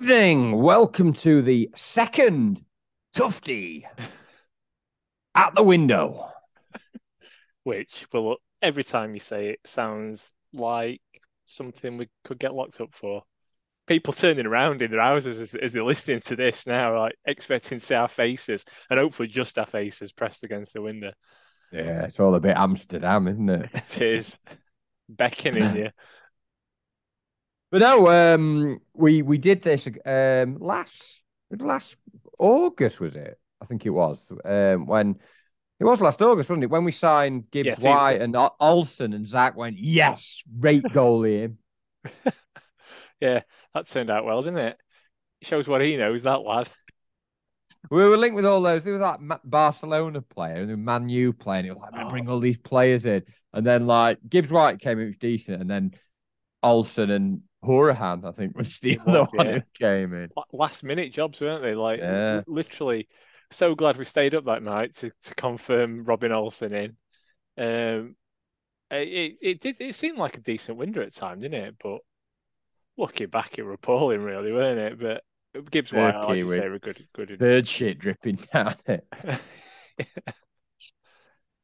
evening. Welcome to the second Tufty at the window. which will every time you say it sounds like something we could get locked up for. People turning around in their houses as, as they're listening to this now, like expecting to see our faces and hopefully just our faces pressed against the window. Yeah, it's all a bit Amsterdam, isn't it? It is beckoning you. But no, um, we we did this um last last August was it? I think it was um when it was last August, wasn't it? When we signed Gibbs think- White and Ol- Olsen and Zach went, yes, rate goalie him. Yeah, that turned out well, didn't it? Shows what he knows, that lad. We were linked with all those. There was that Ma- Barcelona player and the Man U player. And it was like, Oh. bring all these players in. And then like Gibbs White came in, which was decent. And then Olsen and Hourihane, I think, was the It other was, one yeah. who came in. Last minute jobs, weren't they? Like Yeah. literally, so glad we stayed up that night to, to confirm Robin Olsen in. Um, it, it did it seemed like a decent window at time, didn't it? But looking back, it were appalling, really, weren't it? But Gibbs White, I should say, were good. Good. Bird shit dripping down it.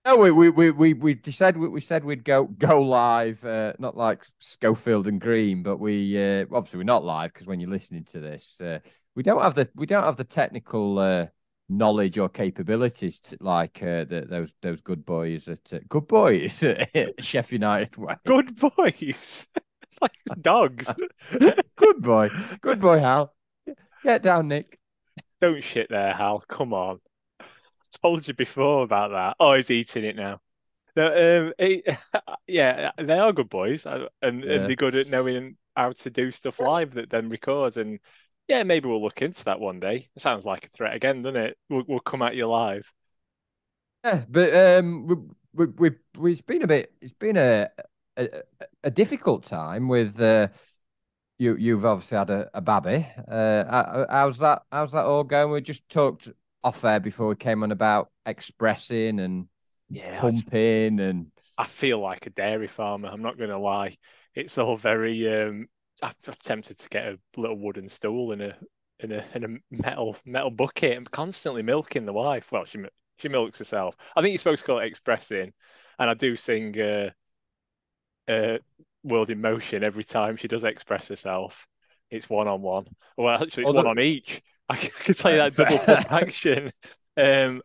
No, we we we we, we decided we, we said we'd go go live, uh, not like Schofield and Green, but we uh, obviously we're not live because when you're listening to this, uh, we don't have the we don't have the technical uh, knowledge or capabilities to, like uh, the, those those good boys at uh, good boys at Sheffield United. way. Good boys, like dogs. good boy, good boy, Hal. Get down, Nick. Don't shit there, Hal. Come on. Told you before about that. Oh, he's eating it now. No, um, he- yeah, they are good boys, uh, and, Yeah. and they're good at knowing how to do stuff live that then records. And yeah, maybe we'll look into that one day. It sounds like a threat again, doesn't it? We'll, we'll come at you live. Yeah, but um, we we we, we it's been a bit. It's been a a, a difficult time with uh, you. You've obviously had a, a baby. Uh, how's that? How's that all going? We just talked off air before we came on about expressing and Yeah, I, pumping and I feel like a dairy farmer. I'm not going to lie. It's all very. Um, I've, I've tempted to get a little wooden stool and a in a in a metal metal bucket and constantly milking the wife. Well, she she milks herself. I think you're supposed to call it expressing, and I do sing uh, uh, "World in Motion" every time she does express herself. It's one on one. Well, actually, it's one on each. I can, tell you that double pump action. Um,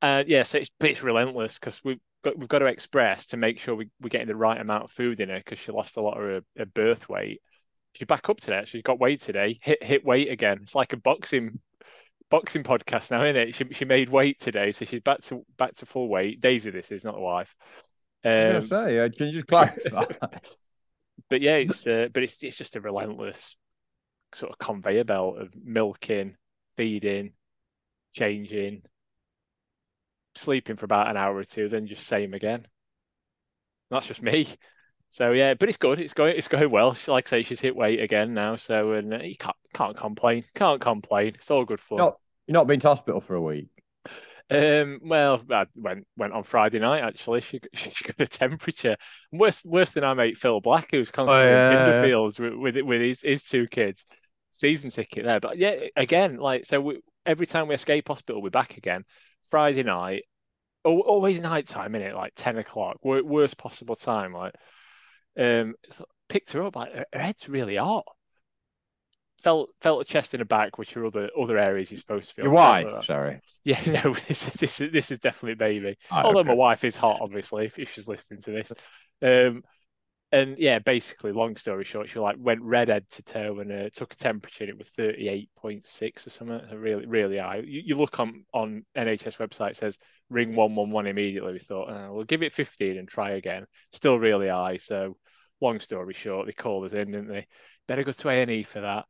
and yeah, so it's but it's relentless because we've got we've got to express to make sure we we're getting the right amount of food in her because she lost a lot of her, her birth weight. She's back up today. She's got weight today. Hit hit weight again. It's like a boxing boxing podcast now, isn't it? She she made weight today, so she's back to back to full weight. Daisy, this is not the wife. Um, say, uh, can you just clarify? but yeah, it's uh, but it's it's just a relentless sort of conveyor belt of milking, feeding, changing, sleeping for about an hour or two, then just same again. That's just me. So yeah, but it's good. It's going it's going well. She, like I say, she's hit weight again now, so and uh, you can't can't complain. Can't complain. It's all good fun. not you're not been to hospital for a week. Um, well, I went went on Friday night actually. She she got a temperature worse worse than our mate Phil Black, who's constantly yeah, in yeah. fields with with with his his two kids. Season ticket there, but yeah, again, like so, we, every time we escape hospital, we're back again. Friday night, always night time, in it Like ten o'clock, worst possible time. Like, um, so picked her up. Like her head's really hot. Felt felt a chest and a back, which are other other areas you're supposed to feel. Your Felt like wife, sorry. Yeah, no, this is this is this is definitely baby. Oh, Although okay. my wife is hot, obviously, if, if she's listening to this. Um, and yeah, basically, long story short, she like went red head to toe and uh, took a temperature and it was 38.6 or something. Really, really high. You, you look on on NHS website, it says ring 111 immediately. We thought, uh, we'll give it 15 and try again. Still really high. So long story short, they called us in, didn't they? Better go to A&E for that.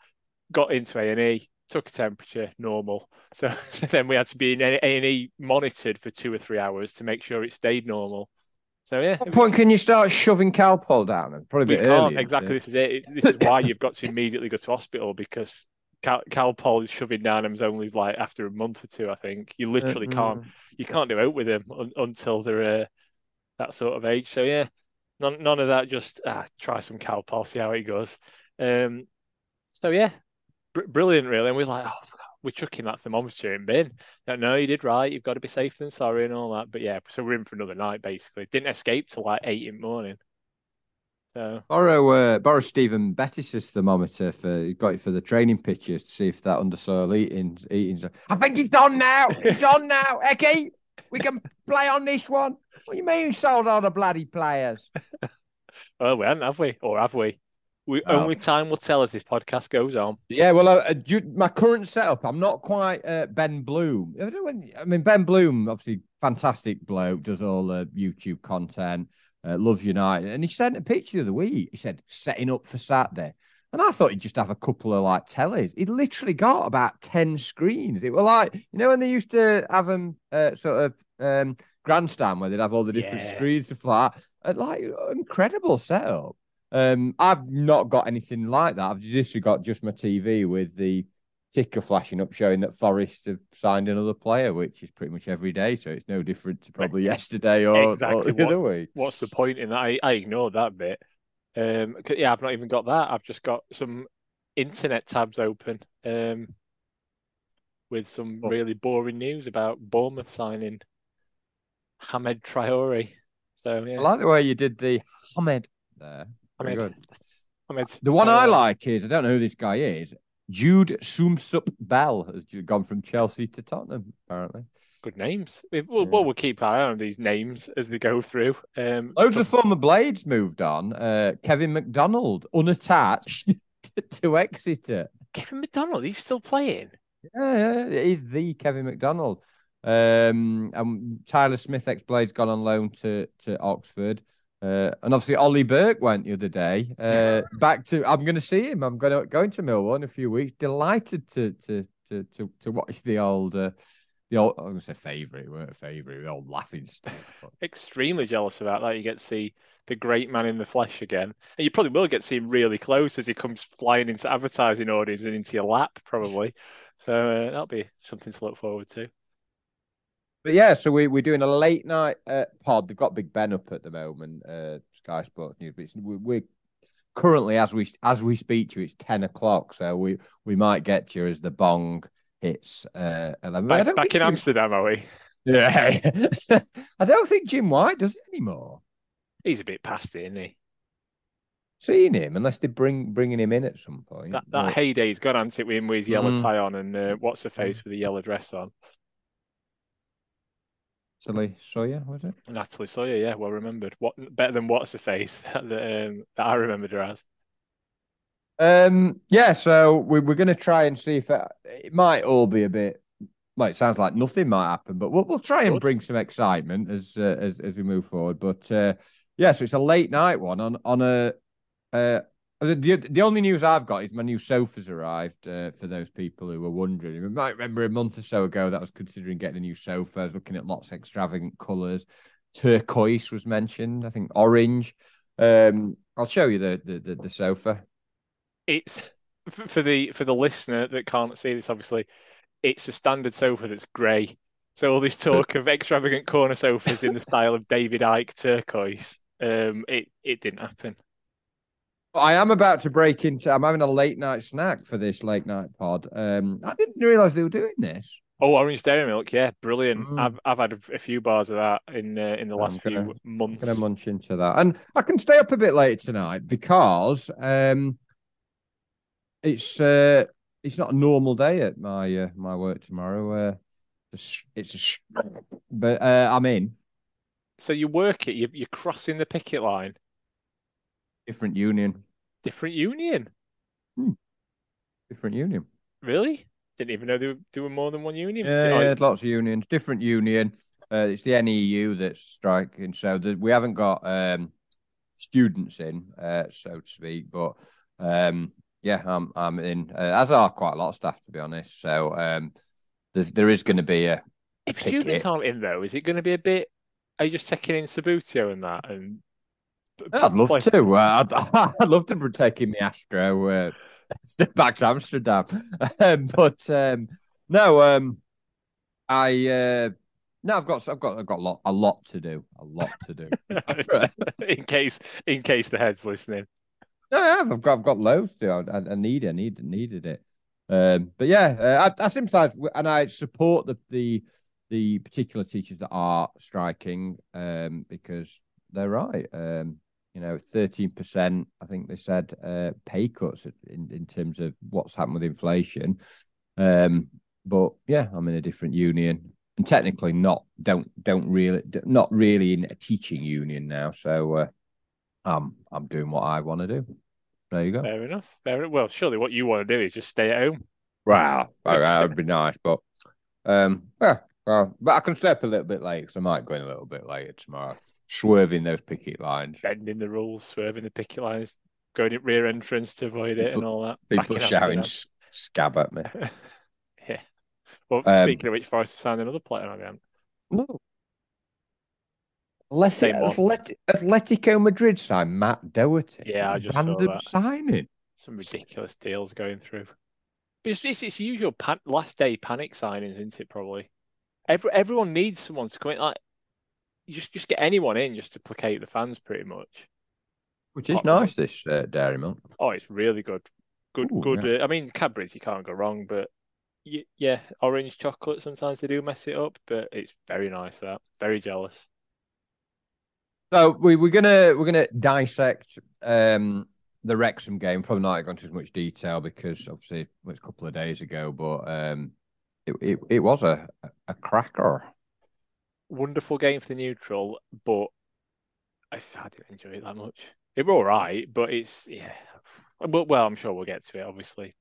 Got into A&E, took a temperature, normal. So, so then we had to be in A&E monitored for two or three hours to make sure it stayed normal. So yeah, What point can you start shoving Calpol down? It's probably a bit can't early. exactly. This is it. This is why you've got to immediately go to hospital because Cal, Calpol shoving down them is only like after a month or two. I think you literally can't. You can't do out with them un, until they're uh, that sort of age. So yeah, none none of that. Just ah, try some Calpol, see how it goes. Um, so yeah, br- brilliant, really. And we're like, oh, we're chucking that thermometer in bin. No, no, you did right. You've got to be safe than sorry and all that. But yeah, so we're in for another night basically. Didn't escape till like eight in the morning. So borrow uh, borrow Stephen Bettis's thermometer for got it for the training pictures to see if that undersoil eating eating. I think it's on now. It's on now. Ecky, we can play on this one. What do you mean you sold all the bloody players? well, we haven't, have we? Or have we? We oh. only time will tell as this podcast goes on. Yeah, well, uh, my current setup, I'm not quite uh, Ben Bloom. I mean, Ben Bloom, obviously fantastic bloke, does all the YouTube content, uh, loves United, and he sent a picture the other week. He said setting up for Saturday, and I thought he'd just have a couple of like tellies. He'd literally got about ten screens. It was like you know when they used to have them uh, sort of um, grandstand where they'd have all the different yeah. screens to fly. Uh, like incredible setup. Um, I've not got anything like that. I've just got just my TV with the ticker flashing up showing that Forest have signed another player, which is pretty much every day. So it's no different to probably yesterday or, exactly. or the what's, other week. What's the point in that? I, I ignored that bit. Um, yeah, I've not even got that. I've just got some internet tabs open um, with some oh. really boring news about Bournemouth signing Hamed Traore. So yeah. I like the way you did the Hamed there. Hamed. Good. The one I like is I don't know who this guy is. Jude Sumsup Bell has gone from Chelsea to Tottenham, apparently. Good names. We'll, yeah. we'll keep our eye on these names as they go through. Um, Loads of former Blades moved on. Uh, Kevin McDonald, unattached to Exeter. Kevin McDonald, he's still playing. Yeah, yeah, he's the Kevin McDonald. Um, and Tyler Smith, ex Blades, gone on loan to to Oxford. Uh, and obviously, Ollie Burke went the other day. Uh, back to, I'm going to see him. I'm going to going to Millwall in a few weeks. Delighted to to to to, to watch the old, uh, the old. I'm going to say favourite. weren't a favourite. The old laughing stuff. Extremely jealous about that. You get to see the great man in the flesh again, and you probably will get to see him really close as he comes flying into advertising orders and into your lap, probably. So uh, that'll be something to look forward to. But yeah, so we, we're doing a late night uh, pod. They've got Big Ben up at the moment, uh, Sky Sports News. But we're currently, as we as we speak to you, it's 10 o'clock. So we, we might get to you as the bong hits uh, 11. Back, back in Jim... Amsterdam, are we? Yeah. I don't think Jim White does it anymore. He's a bit past it, isn't he? Seen him, unless they're bring, bringing him in at some point. That, that but... heyday's gone, hasn't it, with him with his yellow mm. tie on and uh, what's her face with the yellow dress on. Natalie Sawyer, was it? Natalie Sawyer, yeah, well remembered. What better than what's her face that um, that I remembered her as. Um, yeah, so we, we're going to try and see if it, it, might all be a bit. Well, it sounds like nothing might happen, but we'll we'll try and bring some excitement as uh, as as we move forward. But uh, yeah, so it's a late night one on on a uh, the, the only news I've got is my new sofa's arrived uh, for those people who were wondering. You might remember a month or so ago that I was considering getting a new sofa. I was looking at lots of extravagant colours. Turquoise was mentioned, I think orange. Um, I'll show you the, the, the, the sofa. It's for the for the listener that can't see this, obviously, it's a standard sofa that's grey. So all this talk of extravagant corner sofas in the style of David Icke turquoise, um, it it didn't happen. I am about to break into. I'm having a late night snack for this late night pod. Um, I didn't realize they were doing this. Oh, orange dairy milk, yeah, brilliant. Mm. I've I've had a, few bars of that in uh, in the last gonna, few months. I'm gonna munch into that, and I can stay up a bit later tonight because um, it's uh, it's not a normal day at my uh, my work tomorrow. Uh, it's, it's a, but uh, I'm in. So you work it. You're crossing the picket line. Different union. Different union. Hmm. Different union. Really? Didn't even know they were, there were more than one union. Yeah, yeah lots of unions. Different union. Uh, it's the NEU that's striking. So the, we haven't got um, students in, uh, so to speak. But um, yeah, I'm I'm in. Uh, as are quite a lot of staff, to be honest. So um, there's, there is going to be a. If students aren't in though, is it going to be a bit? Are you just checking in Subbuteo and that, and I'd love like, to. Uh, I'd, I'd love to be taking the Astro uh, step back to Amsterdam. Um, but um, no, um, I uh, no, I've got I've got I've got a lot a lot to do. A lot to do. in case in case the head's listening. No, I have. I've got I've got loads to do. I, I need it. I need needed it. Um, but yeah, uh, I, I sympathise and I support the the the particular teachers that are striking um, because they're right. Um, you know, thirteen percent. I think they said uh, pay cuts in in terms of what's happened with inflation. Um, but yeah, I'm in a different union and technically not don't don't really not really in a teaching union now. So uh, I'm I'm doing what I want to do. There you go. Fair enough. Fair enough. Well, surely what you want to do is just stay at home. Wow, that would be nice, but um, yeah, well, but I can stay up a little bit late because I might go in a little bit later tomorrow, swerving those picket lines, bending the rules, swerving the picket lines, going at rear entrance to avoid it, and all that. People shouting "scab" at me. yeah. Well, um, speaking of which, Forest have signed another player them. No. Atleti- Atletico Madrid signed Matt Doherty. Yeah, I just Random saw that. signing. Some ridiculous deals going through. But it's, it's, it's usual pan- last day panic signings, isn't it? Probably. Every, everyone needs someone to come in. Like, just just get anyone in just to placate the fans, pretty much. Which is oh, nice. This uh, dairy milk. Oh, it's really good. Good, Ooh, good. Yeah. Uh, I mean, Cadbury's you can't go wrong, but yeah, orange chocolate sometimes they do mess it up, but it's very nice. That very jealous. So we we're gonna we're gonna dissect um the Wrexham game. Probably not going into as much detail because obviously it was a couple of days ago, but um it, it, it was a, a cracker. Wonderful game for the neutral, but I, I didn't enjoy it that much. It was all right, but it's yeah. But well, I'm sure we'll get to it, obviously.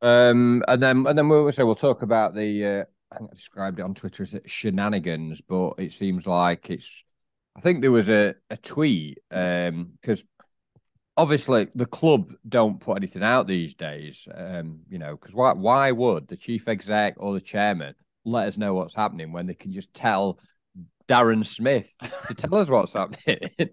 Um, and then and then we'll so we'll talk about the. Uh, I think I described it on Twitter as shenanigans, but it seems like it's. I think there was a a tweet because um, obviously the club don't put anything out these days. Um, you know, because why why would the chief exec or the chairman let us know what's happening when they can just tell Darren Smith to tell us what's happening? it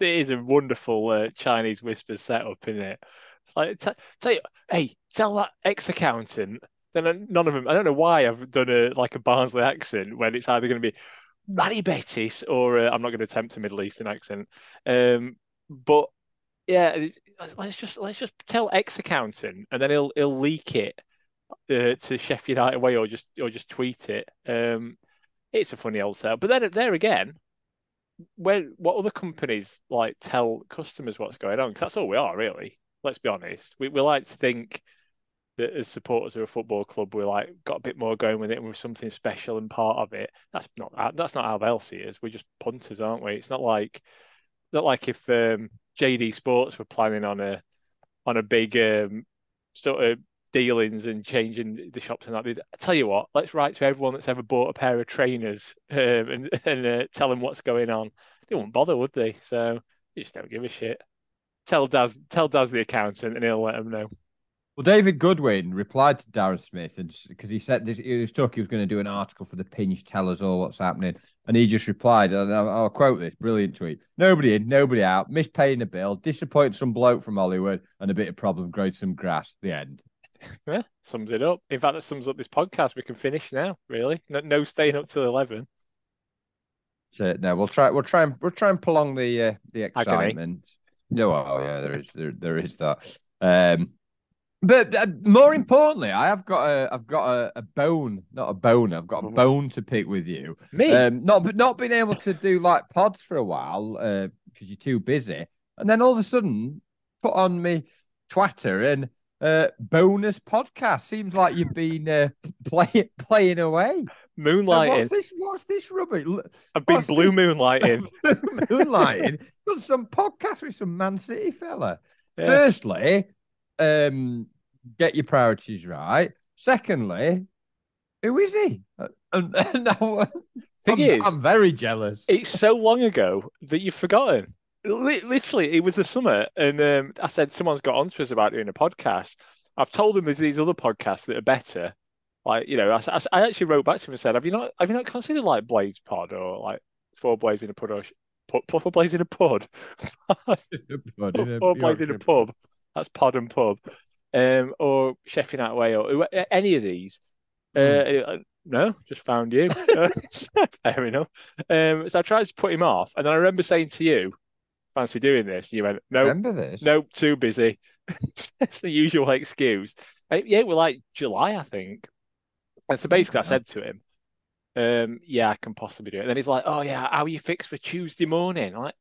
is a wonderful uh, Chinese whisper setup, isn't it? It's like t- hey, tell that ex accountant. Then none of them. I don't know why I've done a like a Barnsley accent when it's either going to be Rally Betis or uh, I'm not going to attempt a Middle Eastern accent. Um, but yeah, let's just let's just tell ex accountant, and then he'll he'll leak it uh, to Sheffield United way, or just or just tweet it. Um, it's a funny old sale. But then there again, where what other companies like tell customers what's going on? Because that's all we are really. Let's be honest. We we like to think that as supporters of a football club, we're like got a bit more going with it, and we're something special and part of it. That's not that's not how see us. We're just punters, aren't we? It's not like not like if um, JD Sports were planning on a on a big um, sort of dealings and changing the shops and that. I tell you what, let's write to everyone that's ever bought a pair of trainers um, and and uh, tell them what's going on. They won't bother, would they? So they just don't give a shit. Tell Daz, tell Daz the accountant, and he'll let them know. Well, David Goodwin replied to Darren Smith, because he said this, he was talking, he was going to do an article for the Pinch, tell us all what's happening, and he just replied, and I'll, I'll quote this brilliant tweet: "Nobody in, nobody out, missed paying the bill, disappointed some bloke from Hollywood, and a bit of problem growing some grass." The end. Yeah, sums it up. In fact, that sums up this podcast. We can finish now. Really, no, no staying up till eleven. So no, we'll try. We'll try and we'll try and prolong the uh, the excitement. No, oh yeah, there is there, there is that. Um, but uh, more importantly, I have got a, I've got a, a, bone, not a bone. I've got a bone to pick with you. Me, um, not not being able to do like pods for a while because uh, you're too busy, and then all of a sudden put on me Twitter and uh, bonus podcast. Seems like you've been uh, play, playing away. Moonlighting. what's this? What's this rubbish? I've been what's blue this? moonlighting. moonlighting. Got some podcast with some Man City fella. Yeah. Firstly, um, get your priorities right. Secondly, who is he? Uh, and, and now, I'm, is, I'm very jealous. It's so long ago that you've forgotten. Literally, it was the summer, and um, I said someone's got onto us about doing a podcast. I've told them there's these other podcasts that are better. Like you know, I, I, actually wrote back to him and said, "Have you not have you not considered like Blades Pod or like Four Blaze in a Pod or Four Blaze in a Pod? Four Blaze in a pub. That's Pod and Pub, um, or Sheffield United Way, or any of these. Mm. Uh, no, just found you. Fair enough. Um, so I tried to put him off, and I remember saying to you, "Fancy doing this?" You went, "No, remember this? No, too busy." That's the usual excuse. Uh, yeah, we're like July, I think. And so basically, I said to him, um, "Yeah, I can possibly do it." And then he's like, "Oh yeah, how are you fixed for Tuesday morning?" I'm like,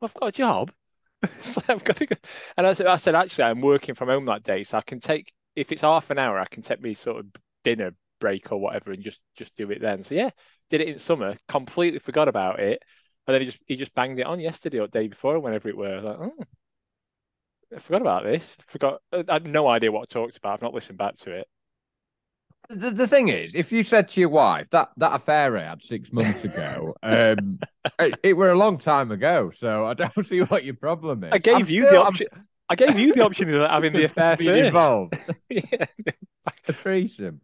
well, "I've got a job." so I've got to go. And I said, "I said actually, I'm working from home that day, so I can take if it's half an hour, I can take me sort of dinner break or whatever and just just do it then." So yeah, did it in summer. Completely forgot about it, and then he just he just banged it on yesterday or day before, whenever it were. Like, oh, I forgot about this. I forgot. I had no idea what I talked about. I've not listened back to it. The, the thing is, if you said to your wife that that affair I had six months ago, um, it, it, were a long time ago, so I don't see what your problem is. I gave I'm you still, the option. I'm... I gave you the option of having the affair first. involved. yeah. A threesome.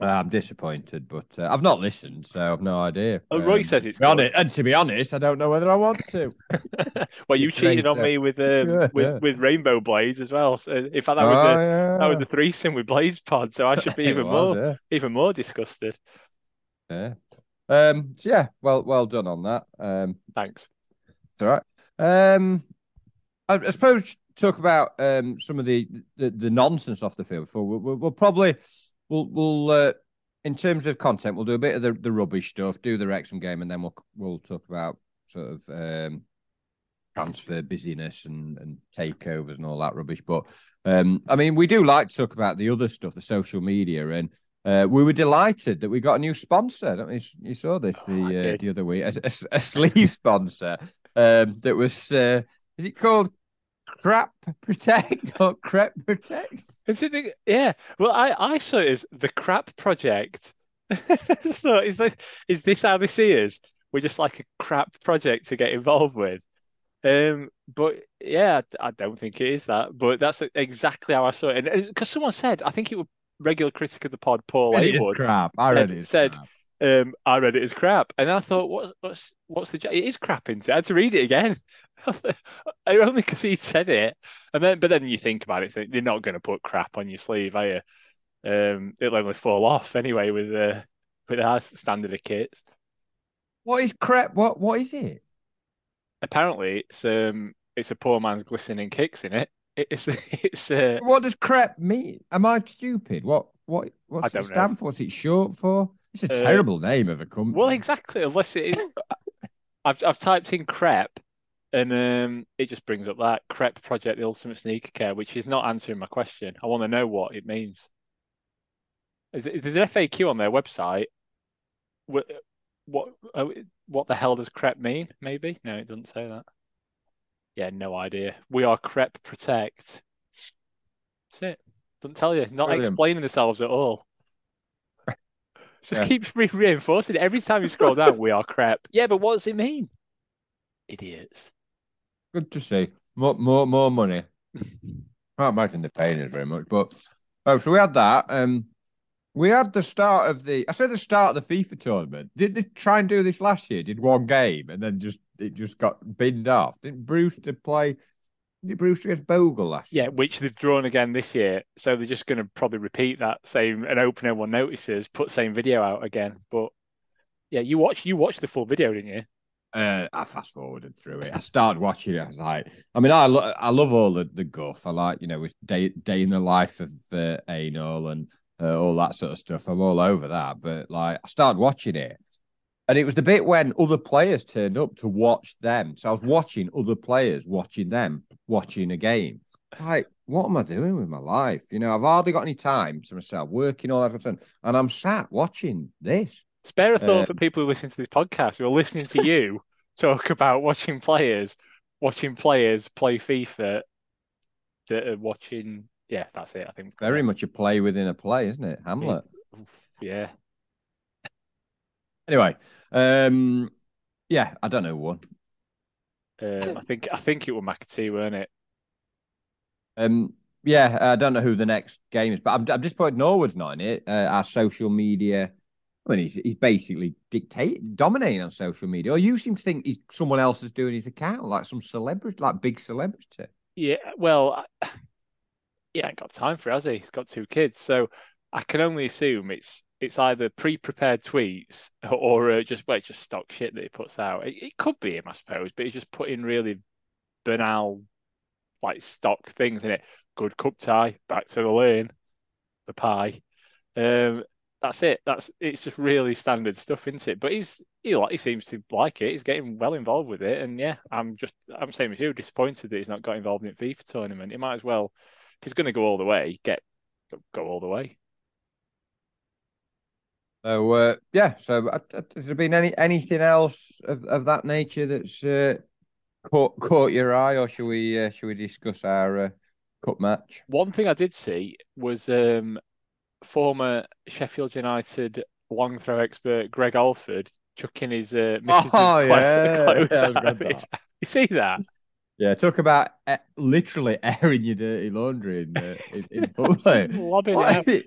Uh, I'm disappointed, but uh, I've not listened, so I've no idea. Oh, Roy um, says it's on it, and to be honest, I don't know whether I want to. well, you cheated on me with um, yeah, with yeah. with Rainbow Blades as well. So, in fact, that was oh, a yeah. that was a threesome with Blades Pod, so I should be even was, more even more disgusted. Yeah. Um. So yeah. Well. Well done on that. Um. Thanks. It's all right. Um. I, I suppose talk about um some of the the, the nonsense off the field. Before we'll, we'll, we'll probably we'll we'll uh, in terms of content, we'll do a bit of the, the rubbish stuff, do the Wrexham game, and then we'll we'll talk about sort of um, transfer busyness and, and takeovers and all that rubbish. But um, I mean, we do like to talk about the other stuff, the social media, and uh, we were delighted that we got a new sponsor. Don't you, you saw this the oh, uh, the other week, a, a, a sleeve sponsor um, that was. Uh, is it called crap protect or crap protect? Is it the, yeah. Well, I, I saw it as the crap project. I just thought, is this is this how this is? We're just like a crap project to get involved with. Um, but yeah, I don't think it is that. But that's exactly how I saw it. And because someone said, I think it was regular critic of the pod, Paul It crap. I read it. Said, um, I read it as crap, and I thought, what's what's what's the? It is crap into. I had to read it again. only because he said it, and then but then you think about it, think, you're not going to put crap on your sleeve, are you? Um, it'll only fall off anyway with uh, with our standard of kits. What is crap? What what is it? Apparently, it's um, it's a poor man's glistening kicks in it. It's it's. Uh, what does crap mean? Am I stupid? What what what's it stand know. for? What's it short for? It's a uh, terrible name of a company. Well, exactly. Unless it is, I've I've typed in crep, and um, it just brings up that crep project, the ultimate sneaker care, which is not answering my question. I want to know what it means. Is there's an FAQ on their website. What what oh, what the hell does crep mean? Maybe no, it doesn't say that. Yeah, no idea. We are crep protect. That's it. Doesn't tell you. Not Brilliant. explaining themselves at all. Just yeah. keeps re- reinforcing it every time you scroll down. we are crap. Yeah, but what does it mean? Idiots. Good to see. More, more, more money. I can't imagine they're paying it very much, but oh, so we had that. Um, we had the start of the. I said the start of the FIFA tournament. Did they try and do this last year? Did one game and then just it just got binned off? Didn't Brewster play Bruce against Bogle last year? Yeah, which they've drawn again this year. So they're just going to probably repeat that same and open one notices, put same video out again. But yeah, you watch you watched the full video, didn't you? Uh, I fast forwarded through it. I started watching it. I was like, I mean, I lo- I love all the, the guff. I like, you know, with day day in the life of uh, Anel and uh, all that sort of stuff. I'm all over that. But like, I started watching it, and it was the bit when other players turned up to watch them. So I was watching other players watching them watching a game. Like, what am I doing with my life? You know, I've hardly got any time to myself, working all everything, and I'm sat watching this. Spare a thought uh, for people who listen to this podcast who are listening to you talk about watching players, watching players play FIFA that are watching. Yeah, that's it. I think very much a play within a play, isn't it, Hamlet? Yeah. Anyway, um, yeah, I don't know one. Um, I think I think it was McAtee, weren't it? Um, yeah, I don't know who the next game is, but I'm, I'm disappointed Norwood's not in it. Uh, our social media, I mean, he's he's basically dictating, dominating on social media. Or you seem to think he's someone else is doing his account, like some celebrity, like big celebrity. Yeah, well, yeah, got time for it, has he? He's got two kids, so I can only assume it's it's either pre-prepared tweets or uh, just well, it's just stock shit that he puts out. It, it, could be him, I suppose, but he's just putting really banal like stock things in it. Good cup tie, back to the lane, the pie. Um, that's it. That's it's just really standard stuff, isn't it? But he's he he seems to like it. He's getting well involved with it, and yeah, I'm just I'm same as you, disappointed that he's not got involved in FIFA tournament. He might as well, if he's going to go all the way, get go all the way. So uh, yeah, so uh, uh, has there been any anything else of, of that nature that's uh, caught caught your eye, or should we uh, should we discuss our uh, cup match? One thing I did see was um, former Sheffield United long throw expert Greg Halford chucking his uh, oh, yeah. yeah, You see that? Yeah, talk about uh, literally airing your dirty laundry in, uh, in, in public. Lobbing it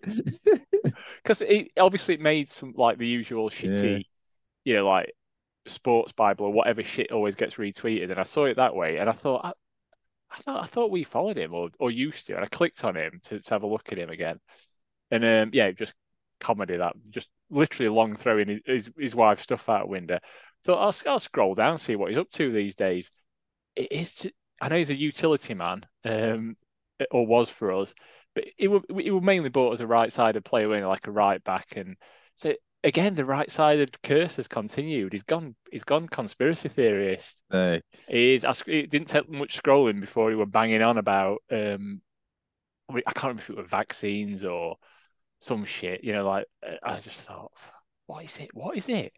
because it obviously it made some like the usual shitty, yeah. you know, like sports bible or whatever shit always gets retweeted, and I saw it that way, and I thought. I, I thought I thought we followed him or, or used to, and I clicked on him to, to have a look at him again, and um, yeah, just comedy that just literally long throwing his, his wife's stuff out window. Thought I'll, I'll scroll down see what he's up to these days. It is. Just, I know he's a utility man, um, or was for us, but he would he would mainly bought as a right-sided player, like a right back, and so again the right-sided curse has continued. He's gone. He's gone conspiracy theorist. Hey. He is. It didn't take much scrolling before he were banging on about. Um, I can't remember if it were vaccines or some shit. You know, like I just thought, what is it? What is it?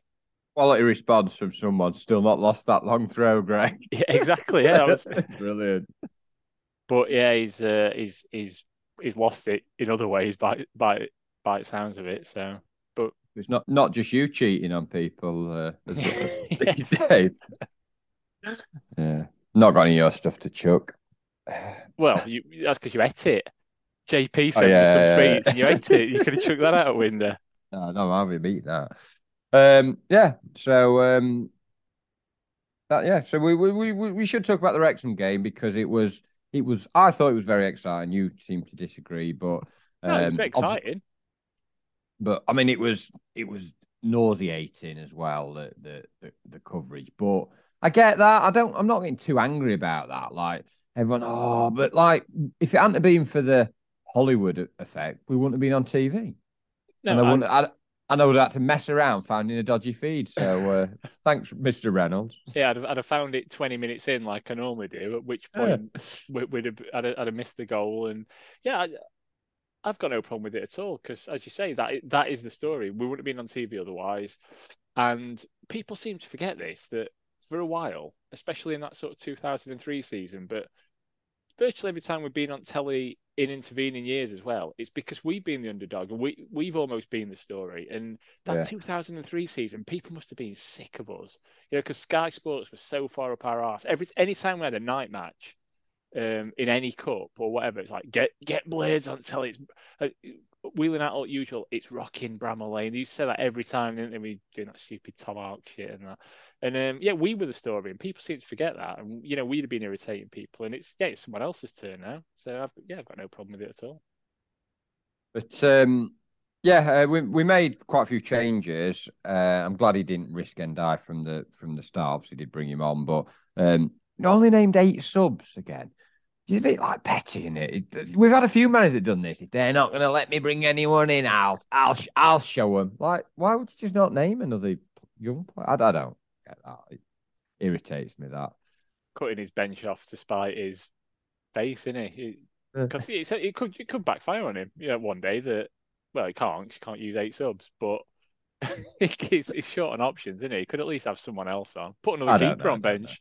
Quality response from someone still not lost that long throw, Greg. Yeah, exactly. Yeah, was... brilliant. But yeah, he's uh, he's he's he's lost it in other ways by by by sounds of it. So, but it's not not just you cheating on people uh, days. yeah, not got any of your stuff to chuck. Well, you, that's because you ate it. JP sent oh, yeah, you some yeah, tweets yeah. and you ate it. You could have chucked that out a window. No, no, I haven't beat that. Um, yeah. So, um, that, yeah. So we, we we we should talk about the Wrexham game because it was it was. I thought it was very exciting. You seem to disagree, but um, no, it was um, exciting. But I mean, it was it was nauseating as well the, the the the coverage. But I get that. I don't. I'm not getting too angry about that. Like everyone, oh, but like if it hadn't been for the Hollywood effect, we wouldn't have been on TV. No, and I, wouldn't. I, I know that to mess around finding a dodgy feed. So uh, thanks, Mr. Reynolds. Yeah, I'd have, I'd have, found it 20 minutes in like I normally do, at which point yeah. we'd, have, I'd, have, I'd have missed the goal. And yeah, I, I've got no problem with it at all because, as you say, that that is the story. We wouldn't have been on TV otherwise. And people seem to forget this that for a while, especially in that sort of 2003 season, but virtually every time we've been on telly in intervening years as well, it's because we've been the underdog and we we've almost been the story. And that yeah. 2003 season, people must have been sick of us, you know, because Sky Sports was so far up our arse. Every any time we had a night match, um, in any cup or whatever, it's like get get blades on telly. It's uh, wheeling out usual. It's rocking Bramall Lane. You say that every time, didn't? We doing that stupid Tom Ark shit and that. And um, yeah, we were the story, and people seem to forget that. And you know, we'd have been irritating people, and it's yeah, it's someone else's turn now. So I've, yeah, I've got no problem with it at all. But um, yeah, uh, we we made quite a few changes. Uh, I'm glad he didn't risk Ndiaye from the from the start. Obviously, did bring him on, but um, only named eight subs again. It's a bit like petty, in it? We've had a few managers that done this. If they're not going to let me bring anyone in, I'll I'll I'll show them. Like, why would you just not name another young player? I, I don't get that. It irritates me that cutting his bench off to spite his face, isn't it? Because it, it, could it could backfire on him. You know, one day that well, he can't. He can't use eight subs, but he's, he's short on options, isn't he? He could at least have someone else on. Put another keeper on bench.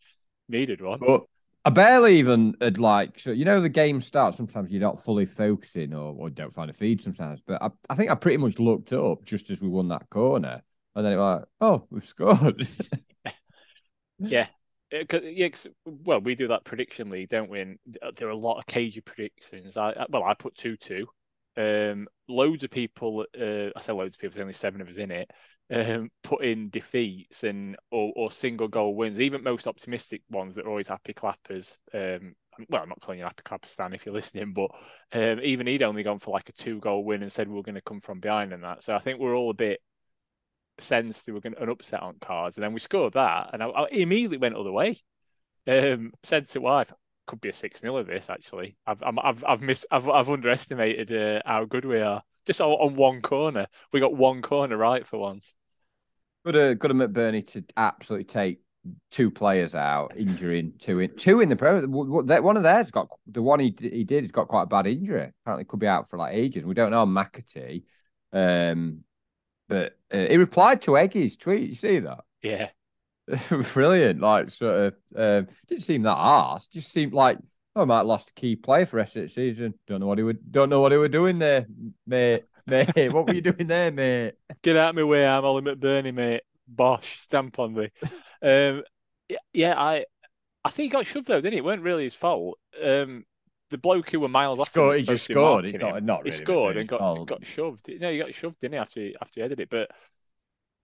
Needed one. But I barely even had like so you know the game starts. Sometimes you're not fully focusing or, or don't find a feed sometimes. But I, I think I pretty much looked up just as we won that corner, and then it was like, oh, we've scored. yeah, yeah. well, we do that prediction league, don't we? And there are a lot of cagey predictions. I well, I put two two. Um, loads of people. Uh, I say loads of people. There's only seven of us in it um, put in defeats and or, or, single goal wins, even most optimistic ones that are always happy clappers. Um, well, I'm not calling you happy clapper Stan if you're listening, but um, even he'd only gone for like a two goal win and said we are going to come from behind and that. So I think we're all a bit sensed we were going an upset on cards, and then we scored that, and I, I immediately went other way. Um, said to wife, could be a six 0 of this. Actually, I've I've I've missed I've I've underestimated uh, how good we are. Just on one corner, we got one corner right for once. Good, uh, good of McBurnie to absolutely take two players out, injuring two in two in the pro. One of theirs got the one he he did has got quite a bad injury. Apparently, could be out for like ages. We don't know McAtee, um, but uh, he replied to Eggy's tweet. You see that? Yeah, brilliant. Like sort of uh, didn't seem that harsh. Just seemed like oh, I might have lost a key player for the rest of the season. Don't know what he would. Don't know what he were doing there, mate. Mate, what were you doing there, mate? Get out of my way, I'm Oli McBurnie, mate. Bosh, stamp on me. Um, yeah, I I think he got shoved though, didn't he? It weren't really his fault. Um, the bloke who were miles off. Scored, he just scored. He's not, not really He scored and got got shoved. No, he got shoved, didn't he? After he, after he headed it, but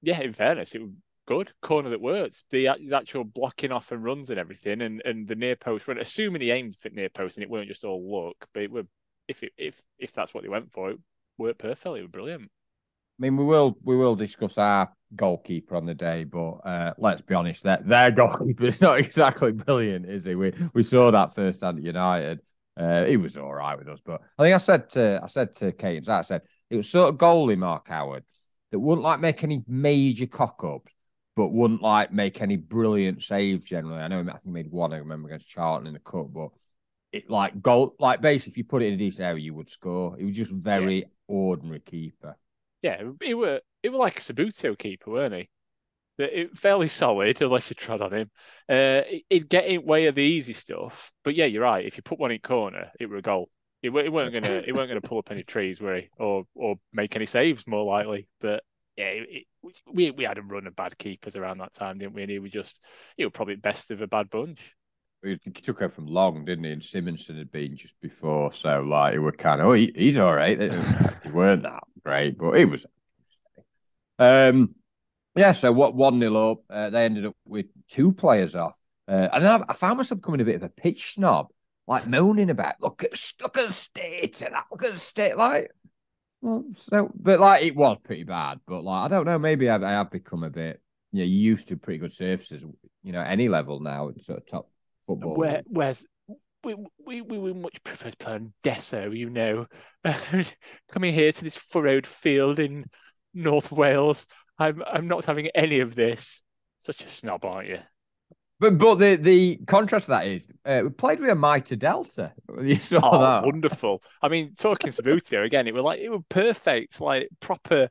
yeah, in fairness, it was good corner that worked. The, the actual blocking off and runs and everything, and, and the near post run. Assuming he aimed for near post and it weren't just all luck, but it were if it, if if that's what they went for, it worked perfectly. Brilliant. I mean, we will we will discuss our goalkeeper on the day, but uh, let's be honest, that their goalkeeper is not exactly brilliant, is he? We we saw that first hand at United. Uh, he was all right with us, but I think I said to I said to Kate, I said it was sort of goalie Mark Howard that wouldn't like make any major cock ups, but wouldn't like make any brilliant saves generally. I know I think he made one. I remember against Charlton in the cup, but it like goal like basically if you put it in a decent area, you would score. He was just very yeah. ordinary keeper. Yeah, he were it were like a Subbuteo keeper, weren't he? It, fairly solid unless you trod on him. Uh, it'd get in way of the easy stuff, but yeah, you're right. If you put one in corner, it were a goal. It, it weren't gonna it weren't gonna pull up any trees, were he? Or or make any saves more likely. But yeah, it, we we had a run of bad keepers around that time, didn't we? And he was just he was probably best of a bad bunch. He took her from Long, didn't he? And Simonsen had been just before, so like it were kind of oh he, he's all right. he weren't that great, but he was. Um, yeah. So what one nil up? Uh, they ended up with two players off, uh, and I, I, found myself becoming a bit of a pitch snob, like moaning about look at look at state and look at state, like. Well, so, but like it was pretty bad, but like I don't know, maybe I've, I have become a bit, you know, used to pretty good surfaces, you know, any level now, sort of top football. Where, where's we, we we would much prefer to play on Desso, you know, coming here to this furrowed field in North Wales. I'm I'm not having any of this. Such a snob, aren't you? But but the the contrast to that is uh, we played with a Mitre Delta. You saw oh, that. Wonderful. I mean, talking to Subbuteo again, it was like it was perfect, like proper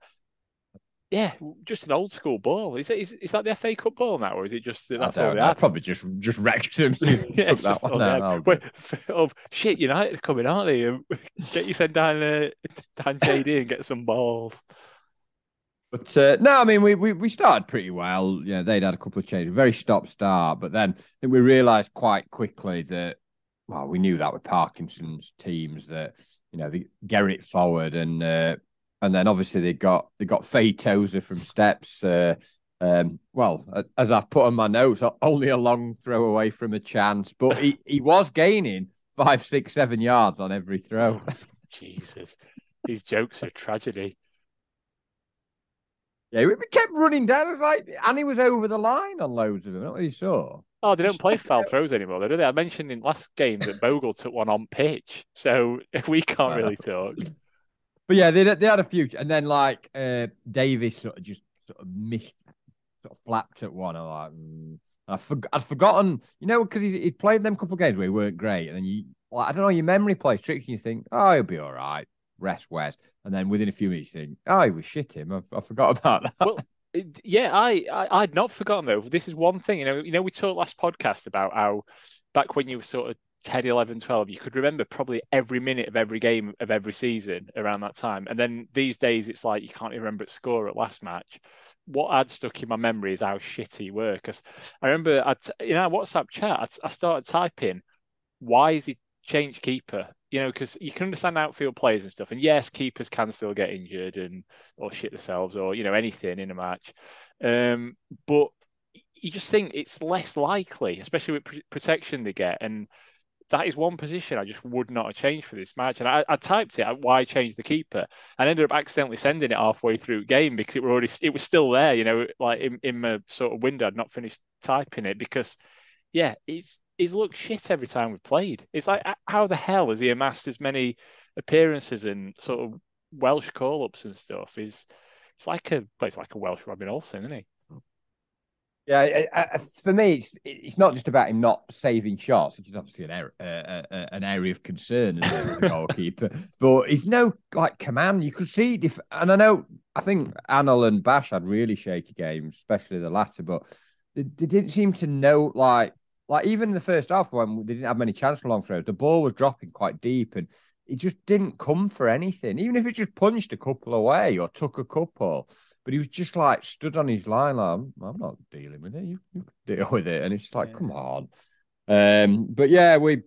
yeah, just an old school ball. Is it is, is that the FA Cup ball now, or is it just that's all they had? Probably just just yeah, that one there. Wait, oh shit, United are coming, aren't they? Get you sent down uh, down JD and get some balls. But uh, no, I mean we, we we started pretty well. You know, they'd had a couple of changes, very stop start, but then I think we realised quite quickly that well, we knew that with Parkinson's teams that you know the get it forward and uh, and then obviously they got they got Faye Tozer from Steps. Uh, um, well, as I've put on my notes, only a long throw away from a chance, but he, he was gaining five, six, seven yards on every throw. Jesus, these jokes are tragedy. Yeah, we kept running down. It's like, and he was over the line on loads of them. Not really sure. Oh, they don't play foul throws anymore, do they? I mentioned in last game that Bogle took one on pitch, so we can't really talk. But yeah, they they had a few, and then like uh, Davies sort of just sort of missed, sort of flapped at one. I'm like, mm. I for, I'd forgotten, you know, because he, he played them a couple of games where he weren't great, and then you, like, I don't know, your memory plays tricks, and you think, oh, he'll be all right, rest Wes, and then within a few minutes, you think, oh, he was shit him. I, I forgot about that. Well, yeah, I, I I'd not forgotten though. This is one thing, you know, you know, we talked last podcast about how back when you were sort of 10, 11, 12, you could remember probably every minute of every game of every season around that time. And then these days, it's like you can't even remember the score at last match. What had stuck in my memory is how shitty you were. Because I remember, I'd, in our WhatsApp chat, I'd, I started typing, why is he changed keeper? You know, because you can understand outfield players and stuff. And yes, keepers can still get injured and or shit themselves or, you know, anything in a match. Um, but you just think it's less likely, especially with pr- protection they get. And that is one position I just would not have changed for this match. And I, I typed it, uh, why change the keeper? And ended up accidentally sending it halfway through game because it were already it was still there, you know, like in, in my sort of window. I'd not finished typing it because yeah, it's he's looked shit every time we've played. It's like how the hell has he amassed as many appearances and sort of Welsh call ups and stuff? Is it's like a it's like a Welsh Robin Olsen, isn't he? Yeah, I, I, for me, it's it's not just about him not saving shots, which is obviously an area, uh, uh, an area of concern as a goalkeeper. but he's no like command. You could see, if, and I know, I think Anel and Bash had really shaky games, especially the latter. But they, they didn't seem to know, like, like even in the first half when they didn't have many chances for long throws, the ball was dropping quite deep, and it just didn't come for anything. Even if it just punched a couple away or took a couple but he was just like stood on his line, like, I'm, not dealing with it. You, you deal with it. And it's like, yeah. come on. Um, but yeah, we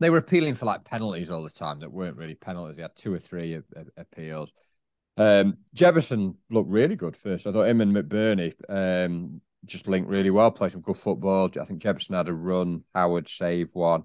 they were appealing for like penalties all the time that weren't really penalties. He had two or three a, a, appeals. Um, Jebbison looked really good first. I thought him and McBurnie um, just linked really well, played some good football. I think Jebbison had a run, Howard saved one.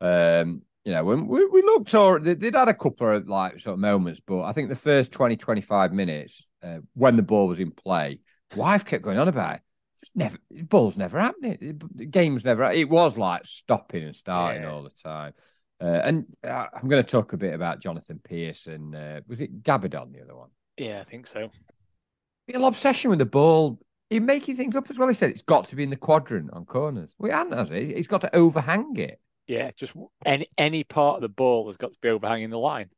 Um, you know, when we, we looked, or they'd had a couple of like sort of moments, but I think the first 20, 25 minutes, uh, when the ball was in play, wife kept going on about it. Just never, ball's never happening. The game's never. It was like stopping and starting yeah. all the time. Uh, and uh, I'm going to talk a bit about Jonathan Pearce and uh, was it Gabbidon the other one? Yeah, I think so. Real obsession with the ball. He's making things up as well. He said it's got to be in the quadrant on corners. Well, he hasn't, has he? He's got to overhang it. Yeah, just any any part of the ball has got to be overhanging the line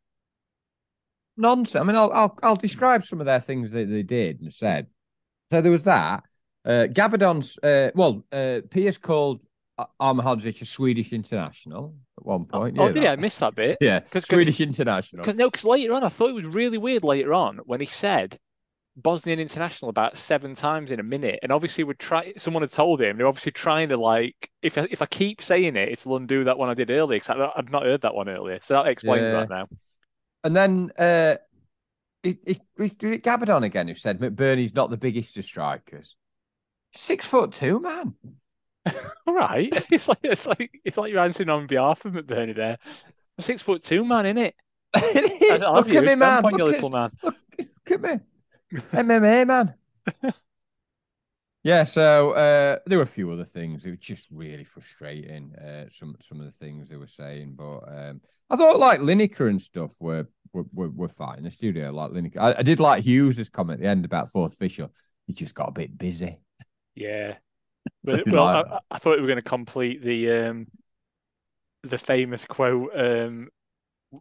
nonsense. I mean, I'll, I'll I'll describe some of their things that they did and said. So there was that. Uh, Gabbidon's uh, well, uh, Pearce called Ahmedhodzic a Swedish international at one point. Oh, yeah, did he? I missed that bit. Yeah, Cause, Swedish cause, international. Because no, because later on, I thought it was really weird. Later on, when he said Bosnian international about seven times in a minute, and obviously would try. Someone had told him they're obviously trying to like, if I, if I keep saying it, it'll undo that one I did earlier. Because I'd not heard that one earlier, so that explains yeah. that now. And then uh, it, it, it, Gabbidon again who said McBurnie's not the biggest of strikers. Six foot two, man. All right. It's like it's like it's like you're answering on behalf of McBurnie there. Six foot two man, isn't it? look at me, man. Look, little man. Look, look at me. MMA man. Yeah, so uh, there were a few other things. It was just really frustrating. Uh, some some of the things they were saying, but um, I thought like Lineker and stuff were were, were, were fine. The studio like Lineker. I, I, did like Hughes's comment at the end about fourth official. He just got a bit busy. Yeah, but well, like... I, I, thought we were going to complete the um the famous quote um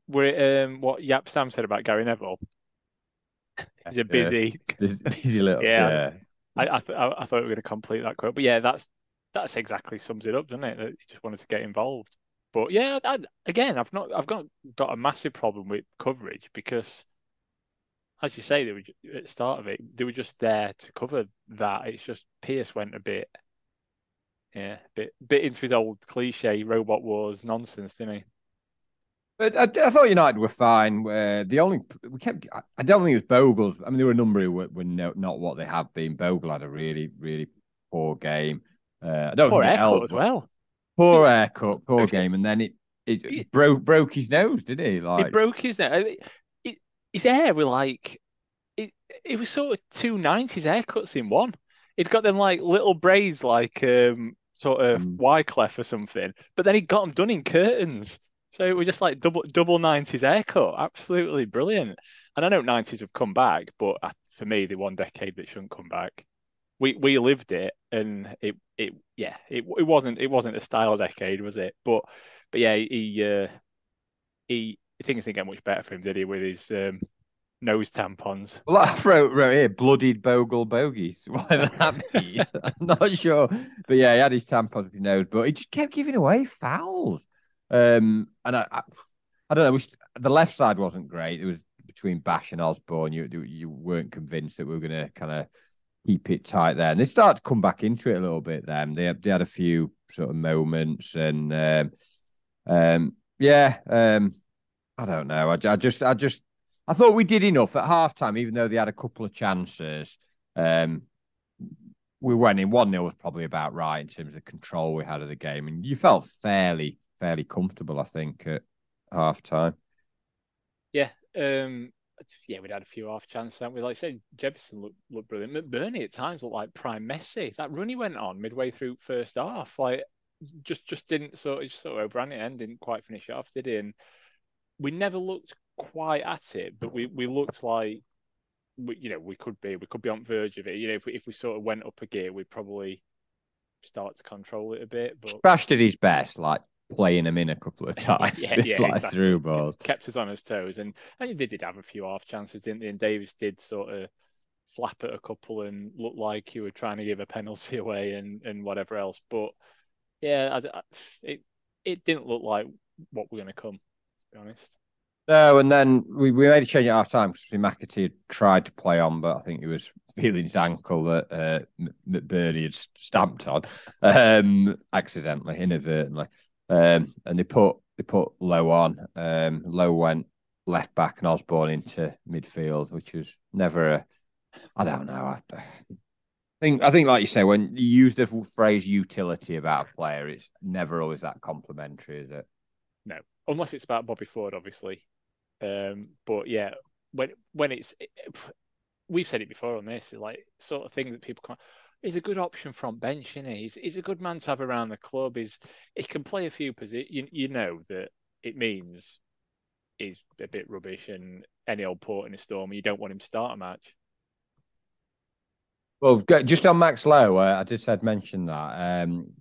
where um what Jaap Stam said about Gary Neville. He's a busy, busy little yeah. I I, th- I, thought we were going to complete that quote, but yeah, that's that's exactly sums it up, doesn't it? That he just wanted to get involved. But yeah, I, again, I've not I've got got a massive problem with coverage because, as you say, they were at the start of it, they were just there to cover that. It's just Pearce went a bit, yeah, bit bit into his old cliche robot wars nonsense, didn't he? But I, I, thought United were fine. Uh, the only we kept. I don't think it was Bogle's. I mean, there were a number who were, were no, not what they have been. Bogle had a really, really poor game. Uh, I don't poor think it as well. Poor haircut, poor game, and then it it, it broke broke his nose, did he? Like it broke his nose. It, his hair were like it. It was sort of two nineties haircuts in one. He'd got them like little braids, like um sort of mm. Wyclef or something, but then he got them done in curtains. So it was just like double double nineties haircut, absolutely brilliant. And I know nineties have come back, but for me, the one decade that shouldn't come back. We we lived it, and it it yeah it it wasn't it wasn't a style decade, was it? But but yeah, he uh, he things didn't get much better for him, did he? With his um, nose tampons. Well, I wrote, wrote here bloodied bogle bogies. Why that? I'm not sure, but yeah, he had his tampons with his nose, but he just kept giving away fouls. Um, and I, I, I don't know. Was, the left side wasn't great. It was between Bash and Osborne. You you weren't convinced that we were going to kind of keep it tight there, and they started to come back into it a little bit. Then they they had a few sort of moments, and um, um, yeah, um, I don't know. I, I just I just I thought we did enough at halftime, even though they had a couple of chances. Um, we went in one 0 was probably about right in terms of control we had of the game, and you felt fairly fairly comfortable, I think, at half time. Yeah. Um, yeah, we'd had a few half chances, haven't we? Like I said, Jebbison looked, looked brilliant. McBurnie at times looked like prime Messi. That run he went on midway through first half, like just just didn't sort of just sort of overran it and didn't quite finish it off, did he? And we never looked quite at it, but we we looked like we, you know we could be we could be on verge of it. You know, if we if we sort of went up a gear, we'd probably start to control it a bit. But Crash did his best, like playing him in a couple of times, yeah, yeah, like exactly. through ball. kept us on his toes, and and they did have a few half chances, didn't they? And Davies did sort of flap at a couple and look like he were trying to give a penalty away and and whatever else. But yeah, I, I, it it didn't look like what we're going to come. To be honest. No, and then we, we made a change at half time because McAtee had tried to play on, but I think he was feeling his ankle that uh, McBurnie had stamped on um, accidentally, inadvertently. Um, and they put they put Lowe on. Um, Lowe went left back and Osborne into midfield, which was never a. I don't know. I, I think I think like you say, when you use the phrase utility about a player, it's never always that complimentary, is it? No, unless it's about Bobby Ford, obviously. Um, but yeah, when when it's we've said it before on this, like sort of thing that people can't. He's a good option from bench, isn't he? He's, he's a good man to have around the club. He's he can play a few positions. You, you know that it means he's a bit rubbish and any old port in a storm. You don't want him to start a match. Well, just on Max Lowe, uh, I just had mentioned that. Um,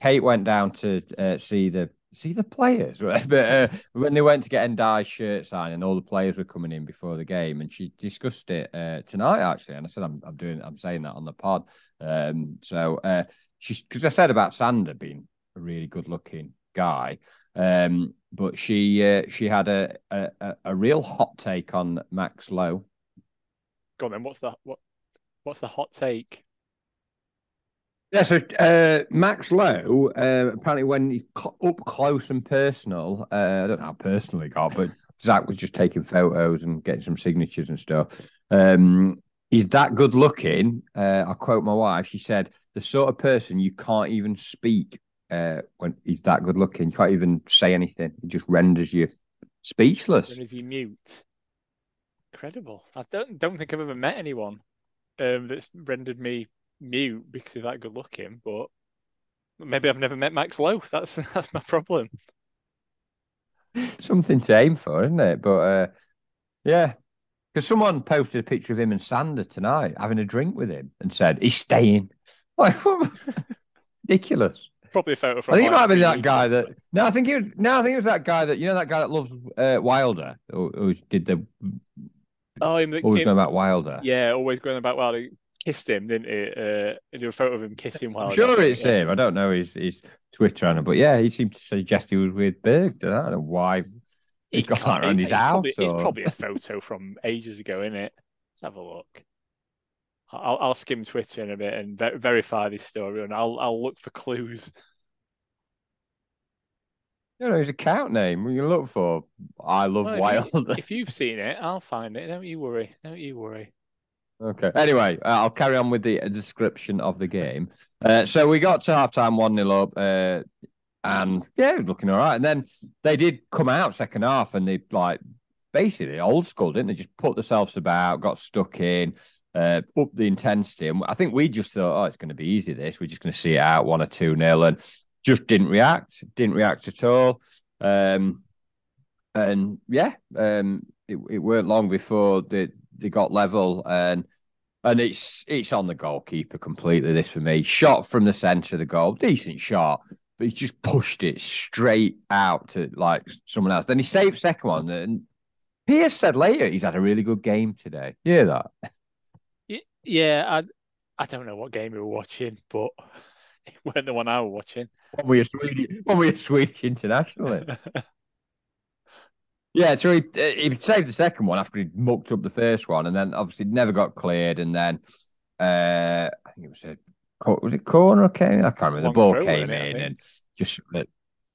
Kate went down to uh, see the see the players? But uh, when they went to get Ndiaye's shirt signed and all the players were coming in before the game, and she discussed it uh, tonight actually, and I said I'm, I'm doing I'm saying that on the pod. Um, so uh, she's because I said about Sander being a really good looking guy, um, but she uh, she had a, a a real hot take on Max Lowe. Go on then. What's the what? What's the hot take? Yeah, so uh, Max Lowe, uh, apparently when he's up close and personal, uh, I don't know how personal he got, but Zach was just taking photos and getting some signatures and stuff. Um, he's that good looking. Uh, I quote my wife. She said, "The sort of person you can't even speak uh, when he's that good looking. You can't even say anything. it just renders you speechless." Renders you mute. Incredible. I don't don't think I've ever met anyone um, that's rendered me mute because he's that good looking, but maybe I've never met Max Lowe. That's that's my problem. Something to aim for, isn't it? But uh, yeah, because someone posted a picture of him and Sander tonight having a drink with him and said he's staying. Like ridiculous. Probably a photo from. I think it might have been that guy that. No, I think it. Was, no, I think it was that guy that you know that guy that loves uh, Wilder, who, who did the Oh, him, always him- going about Wilder. yeah, always going about he kissed him, didn't he? Uh, and do a photo of him kissing while I'm sure it's him. I don't know his his Twitter handle, but yeah, he seemed to suggest he was with Berge. I don't know why he got that around his it's house. Probably, It's probably a photo from ages ago, isn't it? Let's have a look. I'll, I'll skim Twitter in a bit and ver- verify this story, and I'll I'll look for clues. You know, his account name. We can look for. I love Well, if, you, if you've seen it, I'll find it. Don't you worry. Don't you worry. Okay. Anyway, uh, I'll carry on with the description of the game. Uh, so we got to halftime one 0 up, uh, and yeah, looking all right. And then they did come out second half, and they like basically old school, didn't they? Just put themselves about, got stuck in, uh, up the intensity, and I think we just thought, oh, it's going to be easy. This we're just going to see it out one or two nil, and just didn't react. Didn't react at all. Um, and yeah, um, it, it weren't long before they they got level and and it's it's on the goalkeeper completely. This for me, shot from the centre of the goal, decent shot, but he's just pushed it straight out to like someone else. Then he saved second one, and Pearce said later he's had a really good game today. Hear that? Yeah, I I don't know what game we were watching, but it weren't the one I was watching. When we were Swedish, when we were Swedish internationally. Yeah, so he he saved the second one after he mucked up the first one, and then obviously never got cleared, and then uh, I think it was a was it corner or came? I can't remember. Long the ball throw, came it, in and just a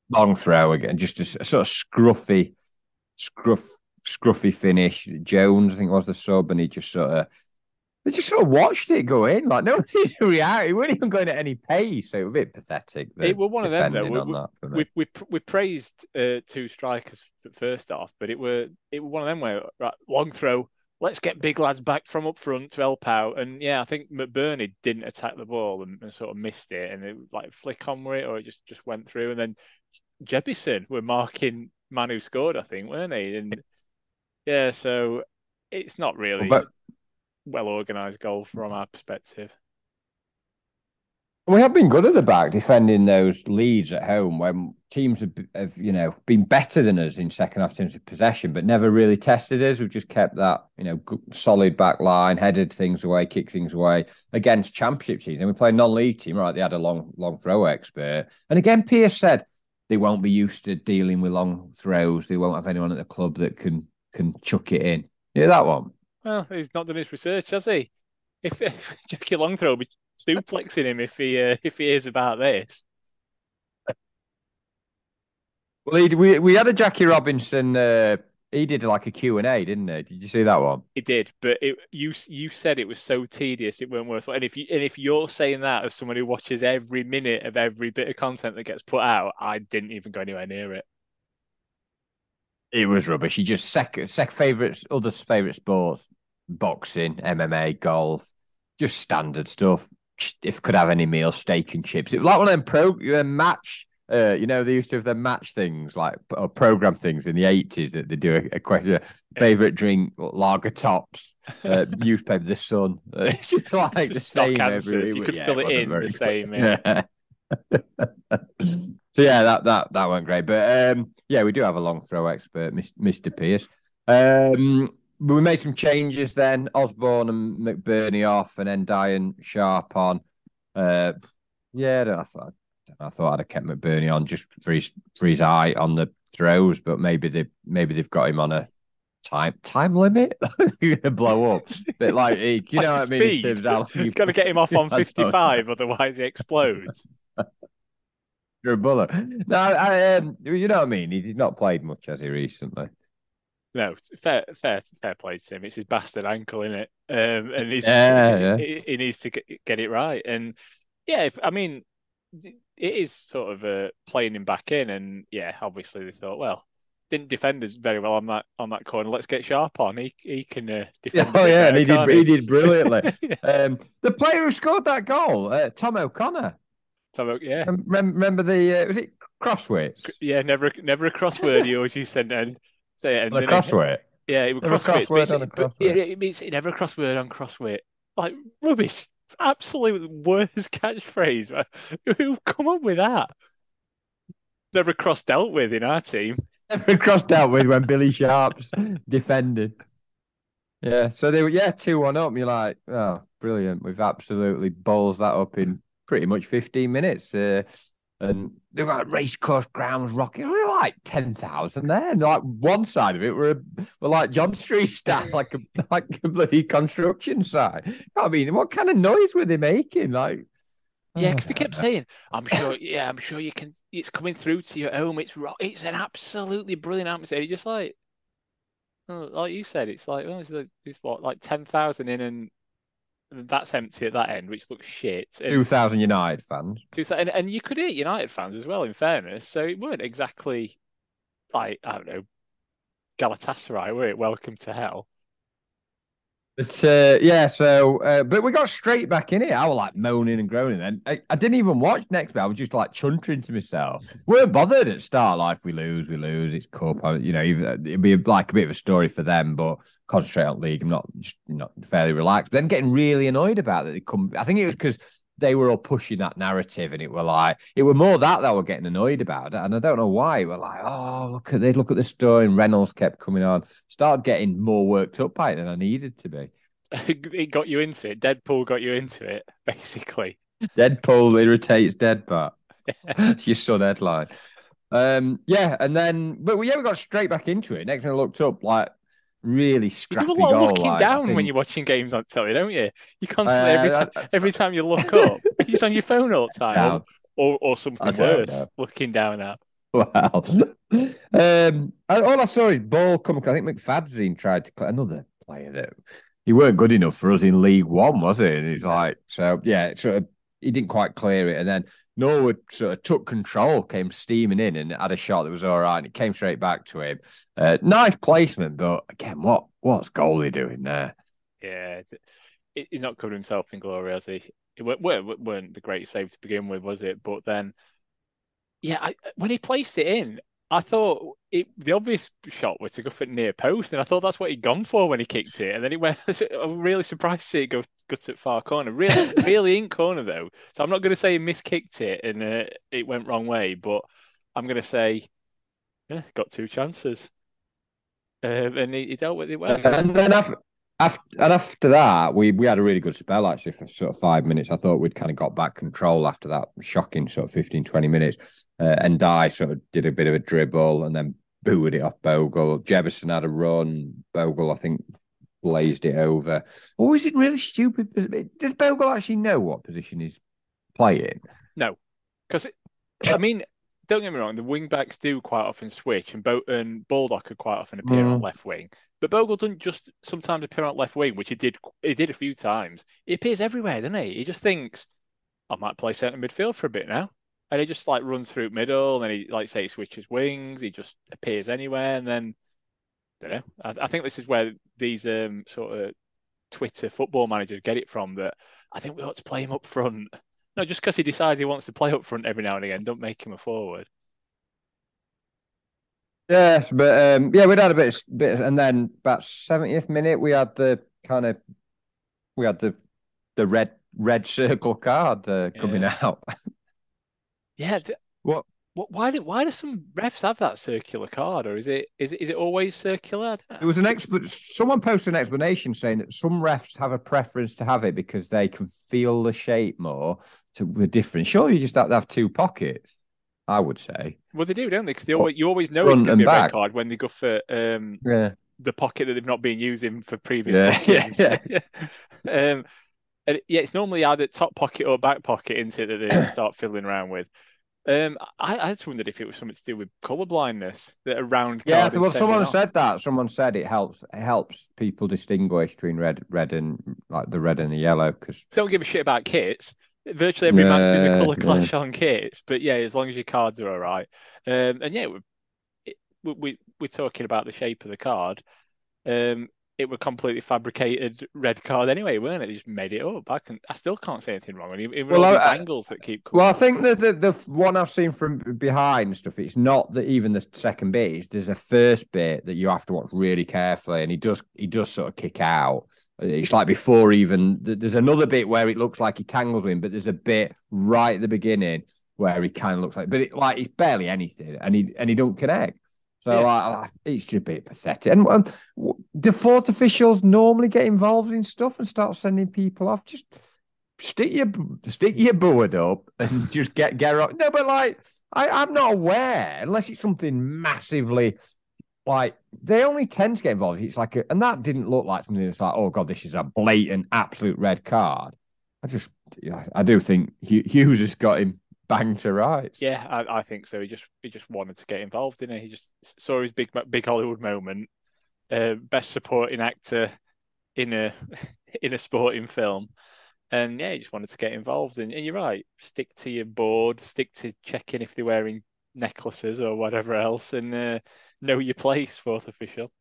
long throw again, just a sort of scruffy, scruff, scruffy finish. Jones, I think, was the sub, and he just sort of. They just sort of watched it go in, like no one did react. He wasn't even going at any pace, so it was a bit pathetic. It were one of them, though. We- on we- that we we we praised uh, two strikers first off, but it were it were one of them where right, long throw, let's get big lads back from up front to help out. And yeah, I think McBurnie didn't attack the ball and, and sort of missed it, and it like flick on with it, or it just just went through. And then Jebbison were marking man who scored, I think, weren't they? And yeah, so it's not really but, well organised goal from our perspective. We have been good at the back defending those leads at home when teams have, have, you know, been better than us in second half terms of possession, but never really tested us. We've just kept that, you know, solid back line, headed things away, kicked things away against championship teams. And we play a non-league team, right? They had a long, long throw expert, and again, Pearce said they won't be used to dealing with long throws. They won't have anyone at the club that can can chuck it in. Yeah, that one. Well, he's not done his research, has he? If, if Jackie Longthrow will be duplexing him if he uh, if he is about this. Well, we we had a Jackie Robinson. Uh, he did like a Q and A, didn't he? Did you see that one? He did, but it, you you said it was so tedious it weren't worth. And if you and if you're saying that as someone who watches every minute of every bit of content that gets put out, I didn't even go anywhere near it. It was rubbish. He just second sec favorites, other favorite sports, boxing, MMA, golf, just standard stuff. If could have any meal, steak and chips. It was like one of them pro uh, match. Uh, you know, they used to have the match things like or program things in the eighties that they do a, a question favorite drink, lager tops, uh, newspaper, the Sun. It's just like the same every You could yeah, fill it, it in the same. So yeah, that that that went great. But um, yeah, we do have a long throw expert, Mr. Pearce. Um, we made some changes then. Osborne and McBurnie off, and then Diane Sharp on. Uh, yeah, I thought I thought I'd have kept McBurnie on just for his for his eye on the throws, but maybe they maybe they've got him on a time time limit. You're gonna blow up, but like you like know what I mean. In terms of You've got to get him off on fifty five, otherwise he explodes a bullet. No, I, um, you know what I mean. He's not played much, has he, recently? No, fair, fair, fair play to him. It's his bastard ankle, in it? Um, and he's, yeah, yeah. He, he, needs to get, it right. And yeah, if, I mean, it is sort of uh, playing him back in. And yeah, obviously they thought, well, didn't defend us very well on that on that corner. Let's get sharp on. He he can uh, defend. Oh yeah, and he did he? he did brilliantly. yeah. um, the player who scored that goal, uh, Tom O'Connor. So yeah. Remember the uh, was it crosswords? Yeah, never never a crossword. You always used to and say it. And a crossword. It, yeah, it was crossword. crossword on a crossword. Yeah, it means never a crossword on crossword. Like rubbish. Absolutely worst catchphrase. Who come up with that? Never cross dealt with in our team. Never cross dealt with when Billy Sharp's defended. Yeah, so they were yeah two one up. And You're like, oh, brilliant. We've absolutely balls that up in pretty much 15 minutes. Uh, and they were like racecourse grounds rocking. We were like 10,000 there. And like one side of it were, were like John Street style, like a, like a bloody construction site. I mean, what kind of noise were they making? Like, yeah, because they kept saying, "I'm sure, yeah, I'm sure you can. It's coming through to your home. It's rock. It's an absolutely brilliant atmosphere." Just like, like you said, it's like, oh, it's, what, like ten thousand in, and that's empty at that end, which looks shit. Two thousand United fans. Two thousand, and, and you could hit United fans as well. In fairness, so it weren't exactly like I don't know Galatasaray, were it? Welcome to hell. But uh, yeah, so uh, but we got straight back in it. I was like moaning and groaning. Then I, I, didn't even watch next bit. I was just like chuntering to myself. weren't bothered at start. Like we lose, we lose. It's cup. You know, it'd be like a bit of a story for them, but concentrate on league. I'm not not fairly relaxed. But then getting really annoyed about that. They come. I think it was because they were all pushing that narrative, and it were like it were more that that were getting annoyed about it, and I don't know why. We're like, oh, look at they look at the story, and Reynolds kept coming on. Started getting more worked up by it than I needed to be. it got you into it. Deadpool got you into it, basically. Deadpool irritates Deadbutt. it's your son headline. Um, yeah, and then but yeah, we got straight back into it. Next thing I looked up, like really scrappy you do a lot goal, of looking like, down think... when you're watching games on telly, don't you? You constantly uh, every time I, every time you look up, it's on your phone all the time, or, or something worse, looking down at. Wow. um, all I saw is ball come. I think McFadzean tried to cut another player that he weren't good enough for us in League One, was he? And he's like, so yeah, so he didn't quite clear it, and then Norwood sort of took control, came steaming in, and had a shot that was all right. And it came straight back to him. Uh, nice placement, but again, what what's goalie doing there? Yeah, he's not covered himself in glory, has he? It weren't the great save to begin with, was it? But then, yeah, I, when he placed it in, I thought it, the obvious shot was to go for near post, and I thought that's what he'd gone for when he kicked it. And then it went. I'm really surprised to see it go go to far corner. Really, really in corner though. So I'm not going to say he miskicked it and uh, it went wrong way, but I'm going to say, yeah, got two chances, um, and he, he, dealt with it well. And then after, after and after that, we we had a really good spell actually for sort of five minutes. I thought we'd kind of got back control after that shocking sort of 15, 20 minutes. Uh, and I sort of did a bit of a dribble and then booed it off Bogle. Jebbison had a run. Bogle, I think, blazed it over. Or is it really stupid? Does Bogle actually know what position he's playing? No, because I mean, don't get me wrong, the wing backs do quite often switch, and, Bo- and Baldock could quite often appear mm. on left wing. But Bogle doesn't just sometimes appear on left wing, which he did. He did a few times. He appears everywhere, doesn't he? He just thinks, I might play centre midfield for a bit now and he just like runs through middle, and then he like say he switches wings. He just appears anywhere, and then I don't know. I, I think this is where these um, sort of Twitter football managers get it from. That I think we ought to play him up front. No, just because he decides he wants to play up front every now and again, don't make him a forward. Yes, but um, yeah, we'd had a bit, bit, and then about 70th minute, we had the kind of, we had the, the red red circle card uh, coming yeah. out. Yeah. What? What? Why do Why do some refs have that circular card, or is it is it is it always circular? It was an expert. Someone posted an explanation saying that some refs have a preference to have it because they can feel the shape more to the difference. Surely you just have to have two pockets. I would say. Well, they do, don't they? Because they always, you always know Front it's going to be a red card when they go for um, yeah. the pocket that they've not been using for previous. Yeah, yeah, yeah. um, and yeah, it's normally either top pocket or back pocket into that they start fiddling around with. Um, I, I just wondered if it was something to do with color blindness that around. Yeah, well, someone said that. Someone said it helps. It helps people distinguish between red, red and like the red and the yellow. Because don't give a shit about kits. Virtually every match there's a color clash yeah. on kits, but yeah, as long as your cards are all right. Um, and yeah, we, we we're talking about the shape of the card. Um, it were completely fabricated red card anyway, weren't it? They just made it up. I can, I still can't say anything wrong. Well, I, angles that keep. Coming. Well, I think that the, the one I've seen from behind stuff, it's not that even the second bit. There's a first bit that you have to watch really carefully, and he does he does sort of kick out. It's like before even. There's another bit where it looks like he tangles him, but there's a bit right at the beginning where he kind of looks like, but it, like it's barely anything, and he and he don't connect. So yeah. uh, it's just a bit pathetic. And um, the fourth officials normally get involved in stuff and start sending people off. Just stick your stick your board up and just get get up. No, but like I, I'm not aware unless it's something massively like they only tend to get involved. It's like, a, and that didn't look like something that's like, oh god, this is a blatant, absolute red card. I just, I do think Hughes has got him bang to rights. Yeah, I, I, think so. He just he just wanted to get involved in it. He just saw his big big Hollywood moment. Uh, best supporting actor in a in a sporting film, and yeah, he just wanted to get involved. And, and you're right. Stick to your board. Stick to checking if they're wearing necklaces or whatever else, and uh, know your place. Fourth official.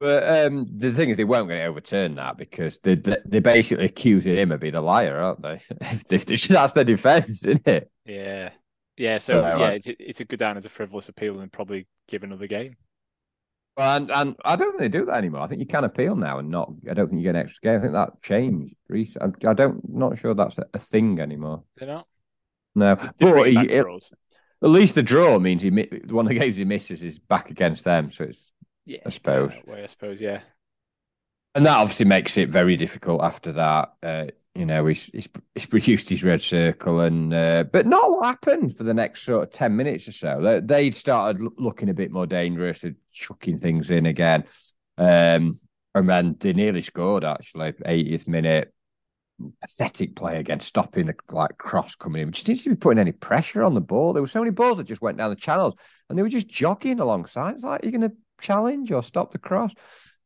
But um, the thing is, they weren't going to overturn that because they they basically accusing him of being a liar, aren't they? That's their defense, isn't it? Yeah, yeah. So yeah, it's, it's a good down as a frivolous appeal and probably give another game. Well, and, and I don't think they do that anymore. I think you can appeal now and not. I don't think you get an extra game. I think that changed. recently. I don't. Not sure that's a, thing anymore. They're not. No, but he, it, at least the draw means he one of the games he misses is back against them, so it's yeah, I suppose. Way, I suppose, yeah. And that obviously makes it very difficult after that. Uh, you know, he's, he's, he's produced his red circle, and uh, but not what happened for the next sort of ten minutes or so. They, they'd started looking a bit more dangerous and chucking things in again, um, and then they nearly scored actually, 80th minute. Pathetic play again, stopping the like cross coming in. Which didn't seem to be putting any pressure on the ball. There were so many balls that just went down the channels, and they were just jogging alongside. It's like you're going to challenge or stop the cross.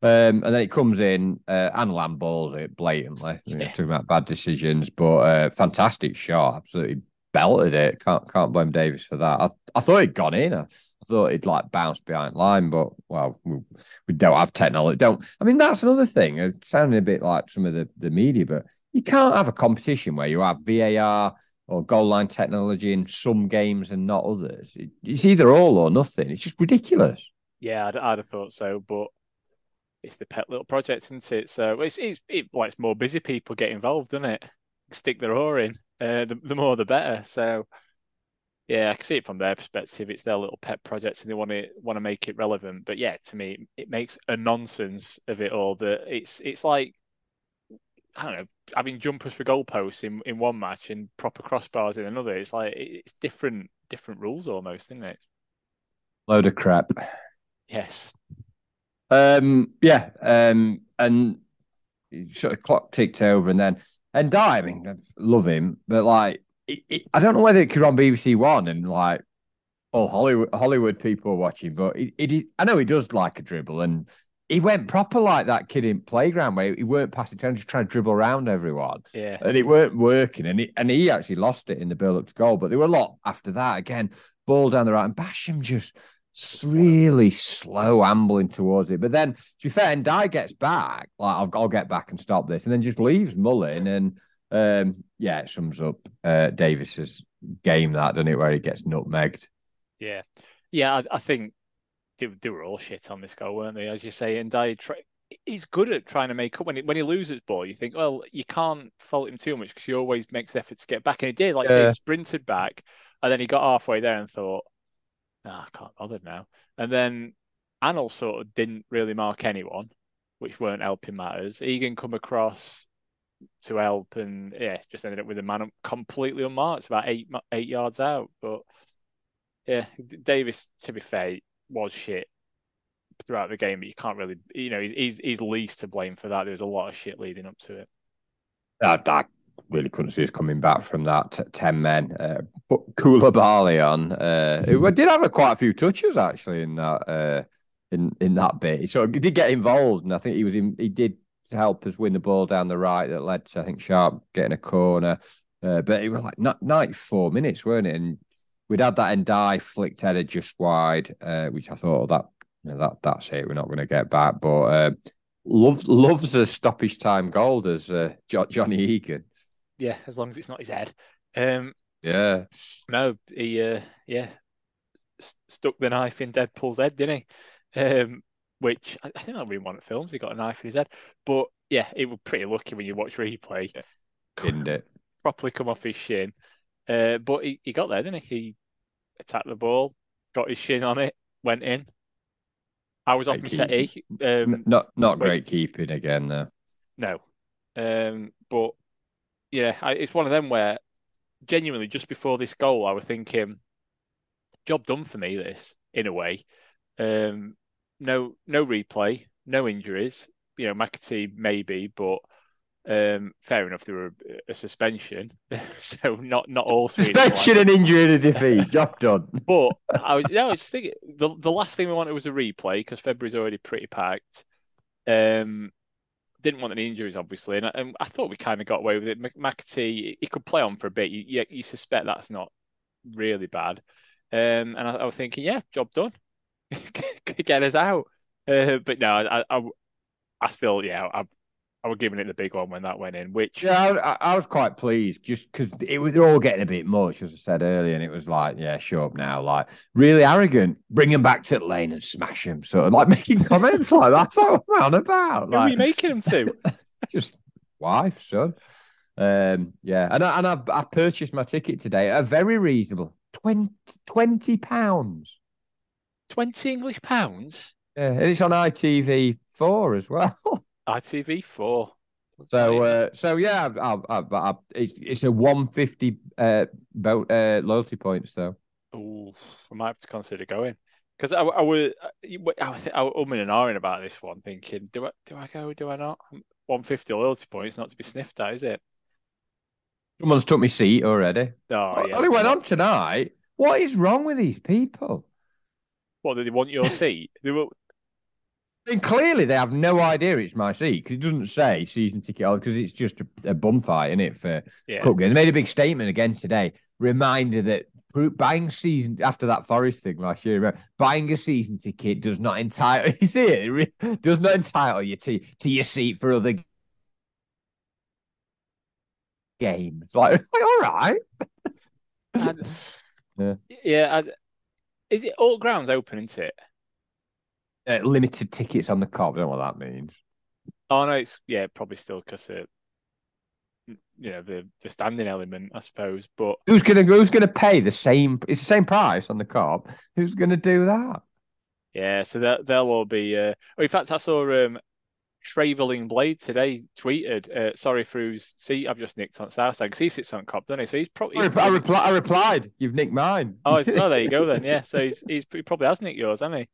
Um, and then it comes in uh, and Lamb balls it blatantly. Yeah. Talking about bad decisions, but uh, fantastic shot, absolutely belted it. Can't can't blame Davies for that. I, I thought he'd gone in. I, thought he'd like bounced behind line, but well, we, we don't have technology. Don't. I mean, that's another thing. It sounded a bit like some of the the media, but you can't have a competition where you have VAR or goal line technology in some games and not others. It, it's either all or nothing. It's just ridiculous. Yeah, I'd, I'd have thought so, but it's the pet little project, isn't it? So it's it's it, more busy people get involved, doesn't it? Stick their oar in. Uh, the, the more the better. So yeah, I can see it from their perspective. It's their little pet project, and they want to want to make it relevant. But yeah, to me, it makes a nonsense of it all. That it's it's like I don't know, having jumpers for goalposts in, in one match and proper crossbars in another. It's like it's different different rules almost, isn't it? Load of crap. Yes. Um. Yeah. Um. And sort of clock ticked over, and then Ndiaye. I mean, love him, but like, it, it, I don't know whether it could on BBC One and like all Hollywood Hollywood people are watching, but it, it, I know he does like a dribble, and he went proper like that kid in playground where he weren't passing turn, just trying to dribble around everyone. Yeah, and it weren't working, and he and he actually lost it in the build up to goal. But there were a lot after that. Again, ball down the right, and Basham just really slow ambling towards it. But then, to be fair, Ndiaye gets back, like I'll, I'll get back and stop this, and then just leaves Mullin. And um, yeah, it sums up uh, Davies's game that, doesn't it, where he gets nutmegged. Yeah, yeah, I, I think they, they, were all shit on this goal, weren't they? As you say, Ndiaye. Tra- he's good at trying to make up when he, when he loses ball. You think, well, you can't fault him too much because he always makes the effort to get back, and he did. Like yeah. he sprinted back, and then he got halfway there and thought, oh, I can't bother now. And then Anel sort of didn't really mark anyone, which weren't helping matters. Egan come across to help, and yeah, just ended up with a man completely unmarked, about eight eight yards out. But yeah, Davies, to be fair, was shit throughout the game, but you can't really, you know, he's he's least to blame for that. There was a lot of shit leading up to it. That, that really couldn't see us coming back from that t- 10 men. Uh, put Coulibaly on. Uh, who did have a, quite a few touches actually in that uh, in in that bit. So he did get involved, and I think he was in, he did help us win the ball down the right that led to I think Sharp getting a corner. Uh, but it was like 94 minutes, weren't it? And we'd had that Ndiaye flicked header just wide, uh, which I thought oh, that you know, that that's it. We're not going to get back, but. Uh, loves loves a stoppage time goal, as uh, Johnny Egan yeah, as long as it's not his head. Um, yeah. No, he uh, yeah stuck the knife in Deadpool's head, didn't he? Um, which I, I think that really one of the films. He got a knife in his head, but yeah, it was pretty lucky when you watch replay. Didn't it? Properly come off his shin, uh, but he, he got there, didn't he? He attacked the ball, got his shin on it, went in. I was off my settee. Um, not not great keeping again though. No, um, but yeah, I, it's one of them where genuinely just before this goal, I was thinking, job done for me. This in a way, um, no no replay, no injuries. You know, McAtee maybe, but um, fair enough. There were a, a suspension, so not not all suspension and injury to defeat. Job done. but I was, yeah, I was just thinking the the last thing we wanted was a replay because February's already pretty packed. Um, didn't want any injuries, obviously, and I, and I thought we kind of got away with it. McAtee, he could play on for a bit. You, you, you suspect that's not really bad. Um, and I, I, was thinking, yeah, job done. Get us out. Uh, but no, I, I, I still, yeah, I, I was giving it the big one when that went in. Which yeah, I, I was quite pleased just because it was they're all getting a bit much, as I said earlier, and it was like, yeah, show up now, like really arrogant, bring him back to the lane and smash him, sort of like making comments like that's what I'm on about. Who are you making him to? just wife, son. Um, yeah, and I, and I, I purchased my ticket today at a very reasonable 20 pounds. Twenty English pounds. Yeah, and it's on ITV four as well. ITV four. So, uh, so yeah, I, I, I, it's it's a one fifty uh, about uh, loyalty points though. Oh, I might have to consider going because I, I was I was I was umming and ahhing about this one, thinking, do I do I go? Or do I not? One fifty loyalty points, not to be sniffed at, is it? Someone's took me seat already. Oh, yeah. Only went on tonight. What is wrong with these people? What do they want your seat? they were I mean, clearly they have no idea it's my seat because it doesn't say season ticket holder because it's just a, a bum fight in it for yeah. cup game. They made a big statement again today. reminder that buying season after that Forest thing last year, buying a season ticket does not entitle you see it, it does not entitle you to to your seat for other games. Like, like all right. And, yeah, yeah. I, is it all grounds open, isn't it? Uh, limited tickets on the Kop. I don't know what that means. Oh no, it's yeah, probably still because it, you know, the the standing element, I suppose. But who's gonna who's gonna pay the same? It's the same price on the Kop. Who's gonna do that? Yeah, so that they'll all be. Uh... Oh, in fact, I saw um, Travelling Blade today tweeted, uh, "Sorry for whose seat I've just nicked on Southside because he sits on Kop, doesn't he? So he's probably. I, repli- I replied, "You've nicked mine." Oh, oh, there you go then. Yeah, so he's, he's he probably has nicked yours, hasn't he?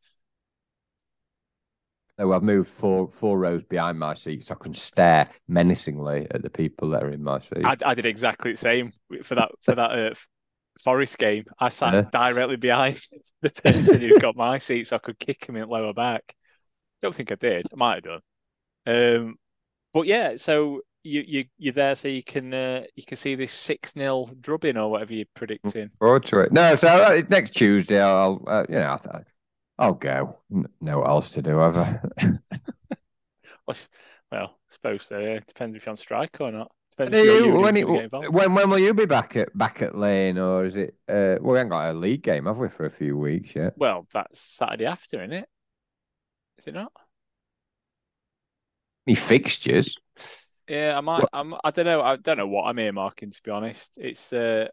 No, I've moved four four rows behind my seat so I can stare menacingly at the people that are in my seat. I, I did exactly the same for that for that uh, Forest game. I sat yeah. directly behind the person who got my seat so I could kick him in lower back. Don't think I did. I might have done. Um, but yeah, so you you you're there so you can uh, you can see this six 0 drubbing or whatever you're predicting. Forward to it. No, so uh, next Tuesday I'll uh, you know I'll, I'll go. No what else to do ever. well, I suppose so. Yeah. Depends if you're on strike or not. You, when, it, when when will you be back at back at Lane or is it? Uh, well, we haven't got a league game, have we, for a few weeks yet? Well, that's Saturday after, isn't it? Is it not? Me fixtures. Yeah, I might. I'm. I don't know. I don't know what I'm earmarking. To be honest, it's uh,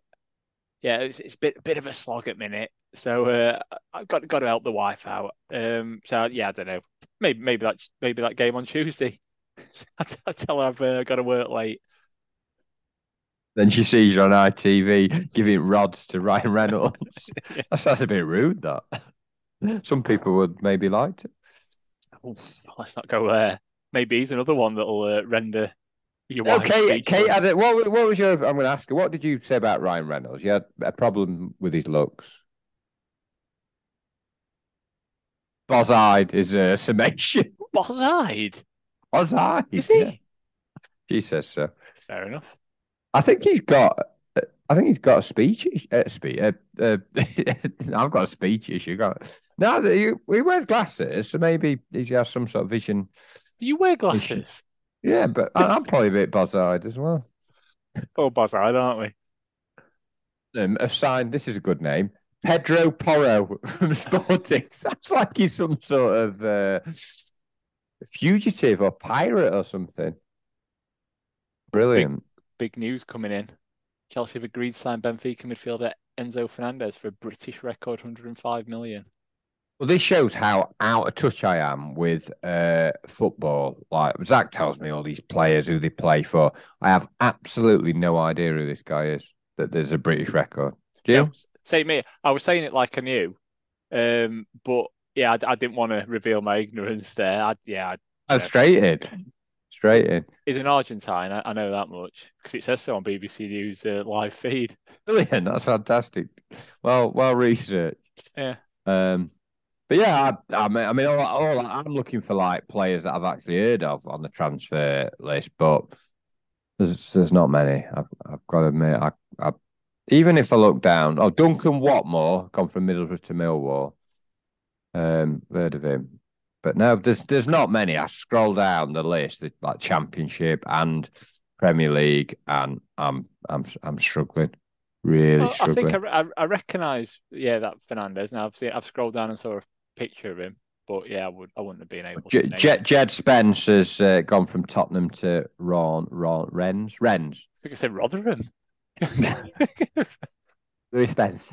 yeah, it's it's a bit bit of a slog at minute. So uh, I've got got to help the wife out. Um, so yeah, I don't know. Maybe maybe that maybe that game on Tuesday. I, t- I tell her I've uh, got to work late. Then she sees you on ITV giving rods to Ryan Reynolds. yeah. that's, that's a bit rude. That some people would maybe like to. Oof, let's not go there maybe he's another one that'll uh, render your wife. Okay, Kate, Kate what, what was your? I'm going to ask you. What did you say about Ryan Reynolds? You had a problem with his looks. Boz-eyed is a summation. Boz-eyed. Boz-eyed. Is he? Yeah. She says so. Fair enough. I think he's got. I think he's got a speech. Uh, speech. Uh, uh, I've got a speech issue. Got no. He, he wears glasses, so maybe he has some sort of vision you wear glasses? Yeah, but I'm probably a bit buzz-eyed as well. Oh, buzz-eyed, aren't we? Um, a sign. This is a good name. Pedro Porro from Sporting. Sounds like he's some sort of uh, fugitive or pirate or something. Brilliant. Big, big, news coming in. Chelsea have agreed to sign Benfica midfielder Enzo Fernandez for a British record 105 million. Well, this shows how out of touch I am with uh, football. Like Zach tells me all these players who they play for. I have absolutely no idea who this guy is. That there's a British record. Do you? Say me. I was saying it like I knew, um, but yeah, I, I didn't want to reveal my ignorance there. I, yeah, I, oh, straight in, straight in. He's an Argentine. I, I know that much because it says so on BBC News uh, live feed. Brilliant. That's fantastic. Well, well researched. Yeah. Um, but yeah, I, I mean, I mean all, all, I'm looking for like players that I've actually heard of on the transfer list, but there's there's not many. I've, I've got to admit, I, I, even if I look down, oh Duncan Watmore, gone from Middlesbrough to Millwall, um, heard of him, but no, there's there's not many. I scroll down the list, like Championship and Premier League, and I'm I'm I'm struggling. Really well, struggling. I think I, I, recognise, yeah, that Fernandez. Now I've seen, I've scrolled down and saw a picture of him. But yeah, I would I wouldn't have been able. to Jed, Jed Spence has uh, gone from Tottenham to Ron Ron Rennes Rennes. I think I said Rotherham. Louis Spence.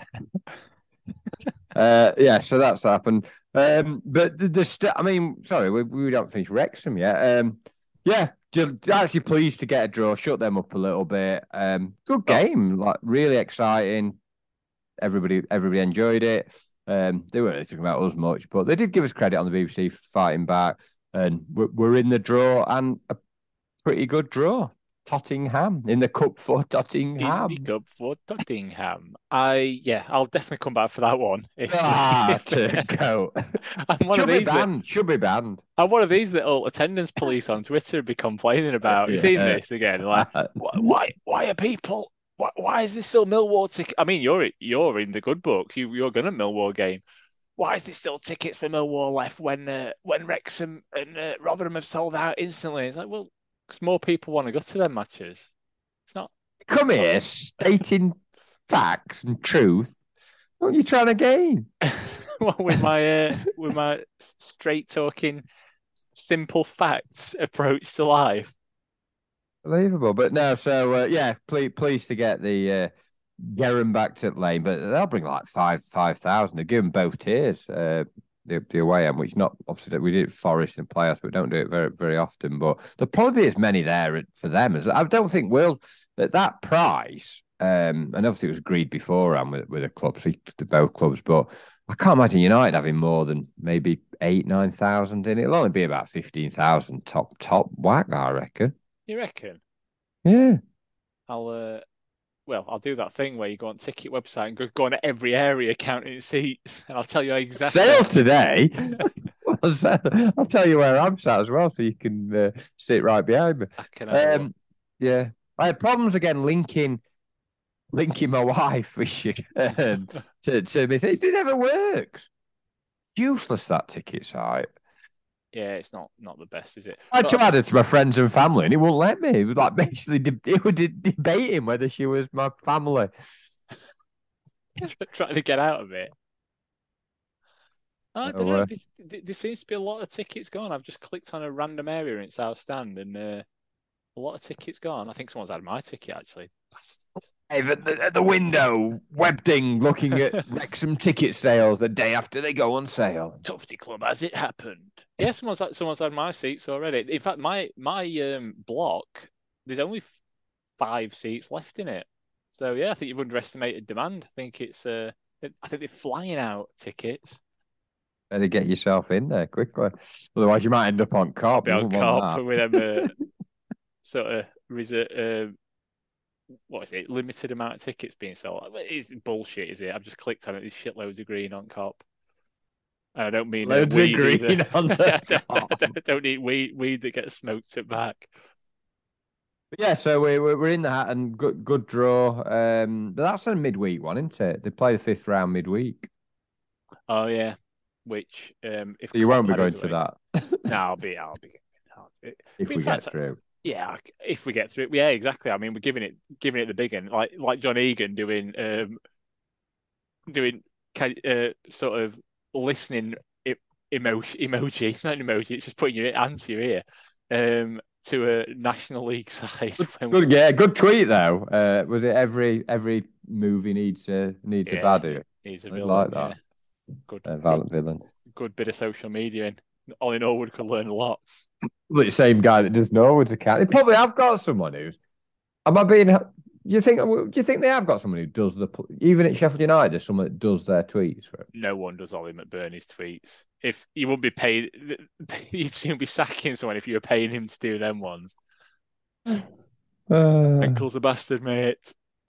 uh, yeah, so that's happened. Um, but the, the st- I mean, sorry, we, we don't finish Wrexham yet. Um, yeah, actually pleased to get a draw, shut them up a little bit. Um, good game, like really exciting. Everybody, everybody enjoyed it. Um, they weren't talking about us much, but they did give us credit on the BBC fighting back, and we're, we're in the draw and a pretty good draw. Tottenham in the cup for Tottenham. In the cup for Tottenham. I yeah, I'll definitely come back for that one. If, ah, go. I'm one Should of these be banned. That, Should be banned. I'm one of these little attendance police on Twitter be complaining about. You yeah. seen this again? Like, why, why are people why, why is this still Millwall ticket? I mean, you're you're in the good book. You you're going to Millwall game. Why is there still tickets for Millwall left when uh, when Wrexham and uh, Rotherham have sold out instantly? It's like, well, because more people want to go to their matches. It's not. Come here, stating facts and truth. What are you trying to gain? with my uh, with my straight talking, simple facts approach to life. Believable, but no. So uh, yeah, pleased pleased to get the uh, get back to the lane, but they'll bring like five five thousand. They give them both tiers. Uh, the, the away end, which not obviously we did Forest and Playhouse, but don't do it very very often. But there'll probably be as many there for them as I don't think will at that price. Um, and obviously it was agreed beforehand with with the club, so the both clubs. But I can't imagine United having more than maybe eight nine thousand in it. It'll only be about fifteen thousand top top whack, I reckon. You reckon? Yeah. I'll uh, well, I'll do that thing where you go on ticket website and go, go on every area counting seats, and I'll tell you exactly. Sale today. I'll tell you where I'm sat as well, so you can uh, sit right behind me. Um, yeah, I had problems again linking linking my wife um, to to me. It never works. Useless that ticket site yeah, it's not not the best, is it? I but, tried it to my friends and family, and he wouldn't let me. It was like basically de- it was de- debating whether she was my family. Trying to get out of it. I don't know. There, there, seems to be a lot of tickets gone. I've just clicked on a random area in South Stand, and uh, a lot of tickets gone. I think someone's had my ticket actually. at the, at the window, Webding looking at Wrexham ticket sales the day after they go on sale. Tufty Club, has it happened? Yeah, someone's someone's had my seats already. In fact, my my um, block, there's only five seats left in it. So yeah, I think you've underestimated demand. I think it's uh, I think they're flying out tickets. Better get yourself in there quickly, otherwise you might end up on Kop. Be on with them uh, sort of reserve. Uh, what is it? Limited amount of tickets being sold. It's bullshit, is it? I've just clicked on it. There's shitloads of green on Kop. I don't mean uh, loads of green on the don't, don't, need weed, weed that gets smoked at back. But yeah, so we, we're in that and good good draw. Um, but that's a midweek one, isn't it? They play the fifth round midweek. Oh yeah, which um, if so you won't be going to that. no, I'll be. I'll be. I'll be. If we fact, get through. Yeah, if we get through, yeah, exactly. I mean, we're giving it giving it the big end, like like John Egan doing um doing uh, sort of listening emoji, emoji, not an emoji. It's just putting your hand to your ear. Um, to a National League side. Good, yeah, good tweet though. Uh, was it every every movie needs a needs yeah, a baddie? Needs a villain, like that. Yeah. Good, a violent good, villain. Good bit of social media, and Ollie Norwood could learn a lot. The same guy that does Norwood's account. They probably have got someone who's. Am I being you think? Do you think they have got someone who does the even at Sheffield United? There's someone that does their tweets. Right? No one does Oli McBurnie's tweets. If you wouldn't be paid, you'd soon be sacking someone if you were paying him to do them ones. Uh... Ankle's a bastard, mate.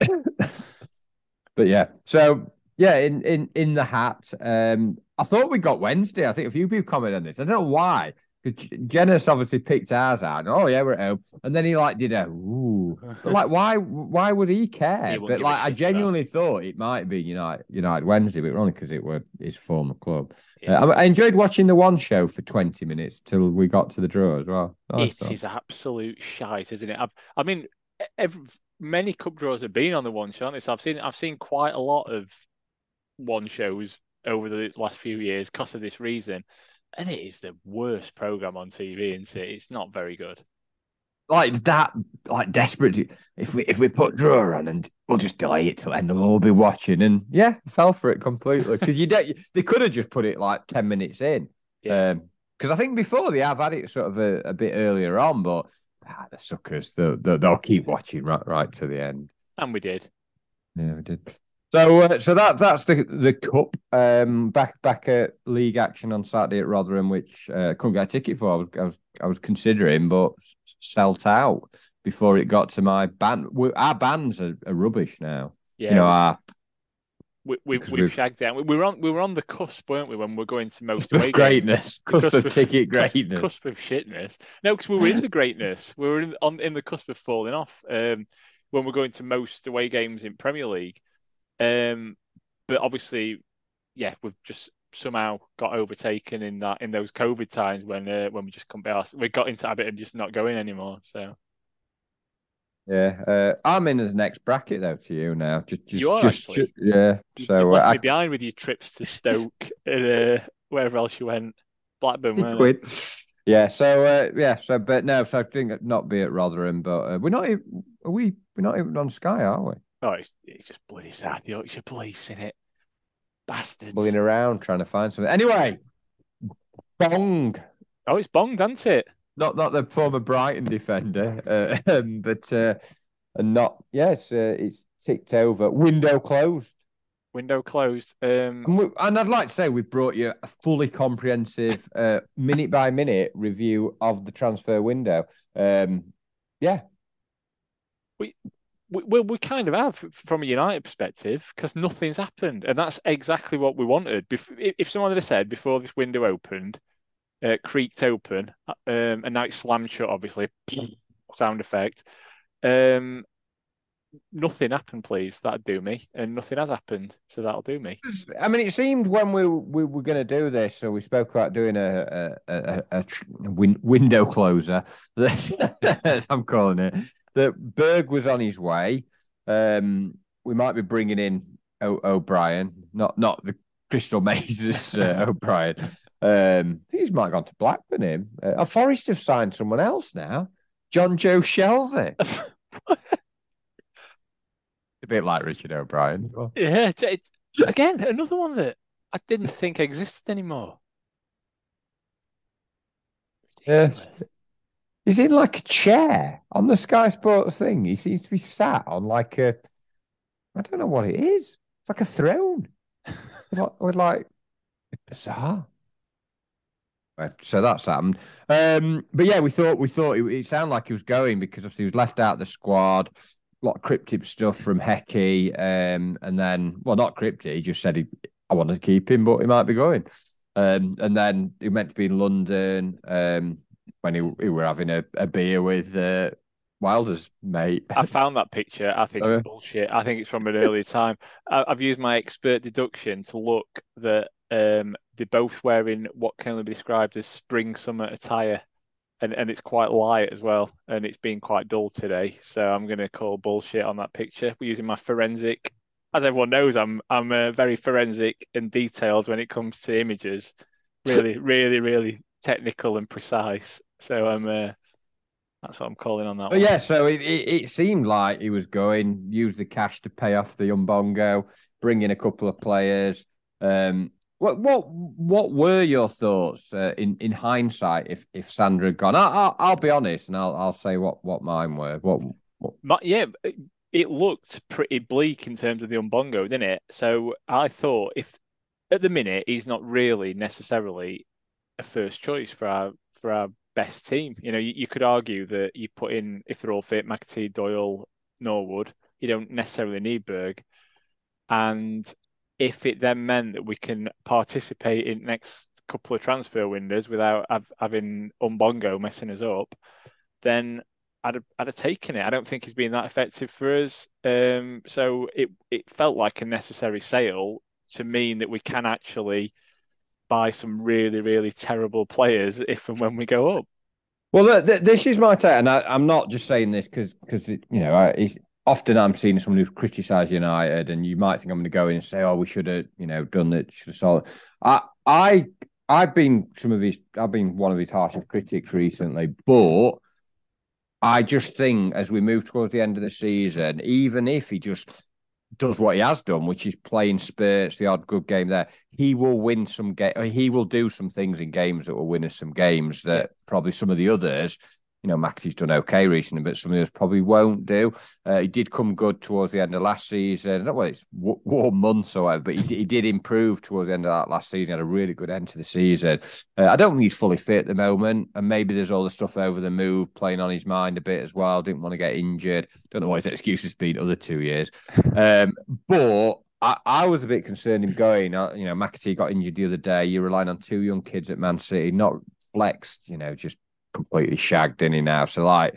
but yeah, so yeah, in in in the hat. Um, I thought we got Wednesday. I think a few people commented on this. I don't know why. Jenas obviously picked ours out. Oh yeah, we're at home. And then he like did a ooh. But like why why would he care? He but like I genuinely thought it might be United United Wednesday, but only because it was his former club. Yeah. Uh, I, I, enjoyed watching the one show for twenty minutes till we got to the draw as well. Nice it is absolute shite, isn't it? I've, I mean, every, many cup draws have been on the one show, so I've seen I've seen quite a lot of one shows over the last few years because of this reason and it is the worst program on TV, isn't it? It's not very good. Like that, like desperate. If we if we put draw on and we'll just delay it till end, they'll all be watching. And yeah, fell for it completely because you they could have just put it like ten minutes in. Yeah. Because um, I think before they have had it sort of a, a bit earlier on, but ah, the suckers they'll, they'll, they'll keep watching right right to the end. And we did. Yeah, we did. So, uh, so that that's the the cup. Um, back back at league action on Saturday at Rotherham, which uh, couldn't get a ticket for. I was I was I was considering, but sold out before it got to my band. Our bands are, are rubbish now. Yeah, you know our. We, we, we've, we've shagged down. We were on we were on the cusp, weren't we, when we were going to most of greatness, cusp, cusp, of ticket greatness, cusp of shitness. No, because we were in the greatness. We were in, on in the cusp of falling off. Um, when we're going to most away games in Premier League. Um, but obviously, yeah, we've just somehow got overtaken in that in those COVID times when uh, when we just couldn't be asked. We got into habit of just not going anymore. So yeah, uh, I'm in as next bracket though to you now. Just, just, You are just, actually. yeah. So uh, I behind with your trips to Stoke and uh, wherever else you went. Blackburn, quid. Yeah. So uh, yeah. So but no. So I think not be at Rotherham, but uh, we're not. Even, are we? We're not even on Sky, are we? Oh, it's, it's just bloody sad. The Yorkshire police in it. Bastards. Bullying around trying to find something. Anyway, Bong. Oh, it's bonged, hasn't it? Not not the former Brighton defender, uh, um, but uh, and not yes, uh, it's ticked over. Window closed. Window closed. Um, And, we, and I'd like to say we've brought you a fully comprehensive, uh, minute by minute review of the transfer window. Um, yeah, we, we we kind of have from a United perspective because nothing's happened, and that's exactly what we wanted. If if someone had said before this window opened, uh, creaked open, uh, um, and now it's slammed shut, obviously, sound effect. Um, nothing happened, please. That'd do me, and nothing has happened, so that'll do me. I mean, it seemed when we we were going to do this, so we spoke about doing a a, a, a tr- win, window closer, I'm calling it. That Berge was on his way. Um, we might be bringing in o- O'Brien, not not the Crystal Mazes uh, O'Brien. Um, he's might have gone to Blackburn. Him, uh, Forest have signed someone else now, Jonjo Shelvey. A bit like Richard O'Brien. Yeah, it's- it's- again, another one that I didn't think existed anymore. Yeah. He's in like a chair on the Sky Sports thing. He seems to be sat on like a, I don't know what it is. It's like a throne. With like, with like bizarre. So that's happened. Um, but yeah, we thought we thought it, it sounded like he was going because obviously he was left out of the squad. A lot of cryptic stuff from Hecky, um, and then well, not cryptic. He just said he, I want to keep him, but he might be going. Um, and then he meant to be in London. Um, when he, he were having a, a beer with uh, Wilder's mate. I found that picture. I think Oh, it's bullshit. I think it's from an earlier time. I, I've used my expert deduction to look that um, they're both wearing what can only be described as spring summer attire, and and it's quite light as well, and it's been quite dull today. So I'm going to call bullshit on that picture. We're using my forensic. As everyone knows, I'm I'm uh, very forensic and detailed when it comes to images. Really, really, really technical and precise. So I'm uh, that's what I'm calling on that But one. yeah, so it, it, it seemed like he was going, use the cash to pay off the Umbongo, bring in a couple of players. Um, what what what were your thoughts uh, in in hindsight if if Sander had gone? I, I'll, I'll be honest, and I'll I'll say what what mine were. What, what My, yeah, it- it looked pretty bleak in terms of the Umbongo, didn't it? So I thought if at the minute he's not really necessarily a first choice for our for our best team. You know, you, you could argue that you put in if they're all fit, McAtee, Doyle, Norwood, you don't necessarily need Berge. And if it then meant that we can participate in next couple of transfer windows without hav- having Umbongo messing us up, then I'd have, I'd have taken it. I don't think he's been that effective for us. Um, so it it felt like a necessary sale to mean that we can actually buy some really really terrible players if and when we go up. Well, th- th- this is my take, and I, I'm not just saying this because because you know I, often I'm seeing someone who's criticised United, and you might think I'm going to go in and say, "Oh, we should have you know done that, should have solved." I I I've been some of his I've been one of his harshest critics recently, but I just think as we move towards the end of the season, even if he just does what he has done, which is playing spurts, the odd good game there, he will win some game. He will do some things in games that will win us some games that probably some of the others, you know, Maxi's done okay recently, but some of others probably won't do. Uh, he did come good towards the end of last season. Know whether it's w- warm months or whatever, but he, he did improve towards the end of that last season. He had a really good end to the season. Uh, I don't think he's fully fit at the moment, and maybe there's all the stuff over the move playing on his mind a bit as well. Didn't want to get injured. Don't know what his excuse has been other two years. Um, but I, I was a bit concerned him going. Uh, you know, McAtee got injured the other day. You're relying on two young kids at Man City, not flexed. You know, just completely shagged in he now. So like,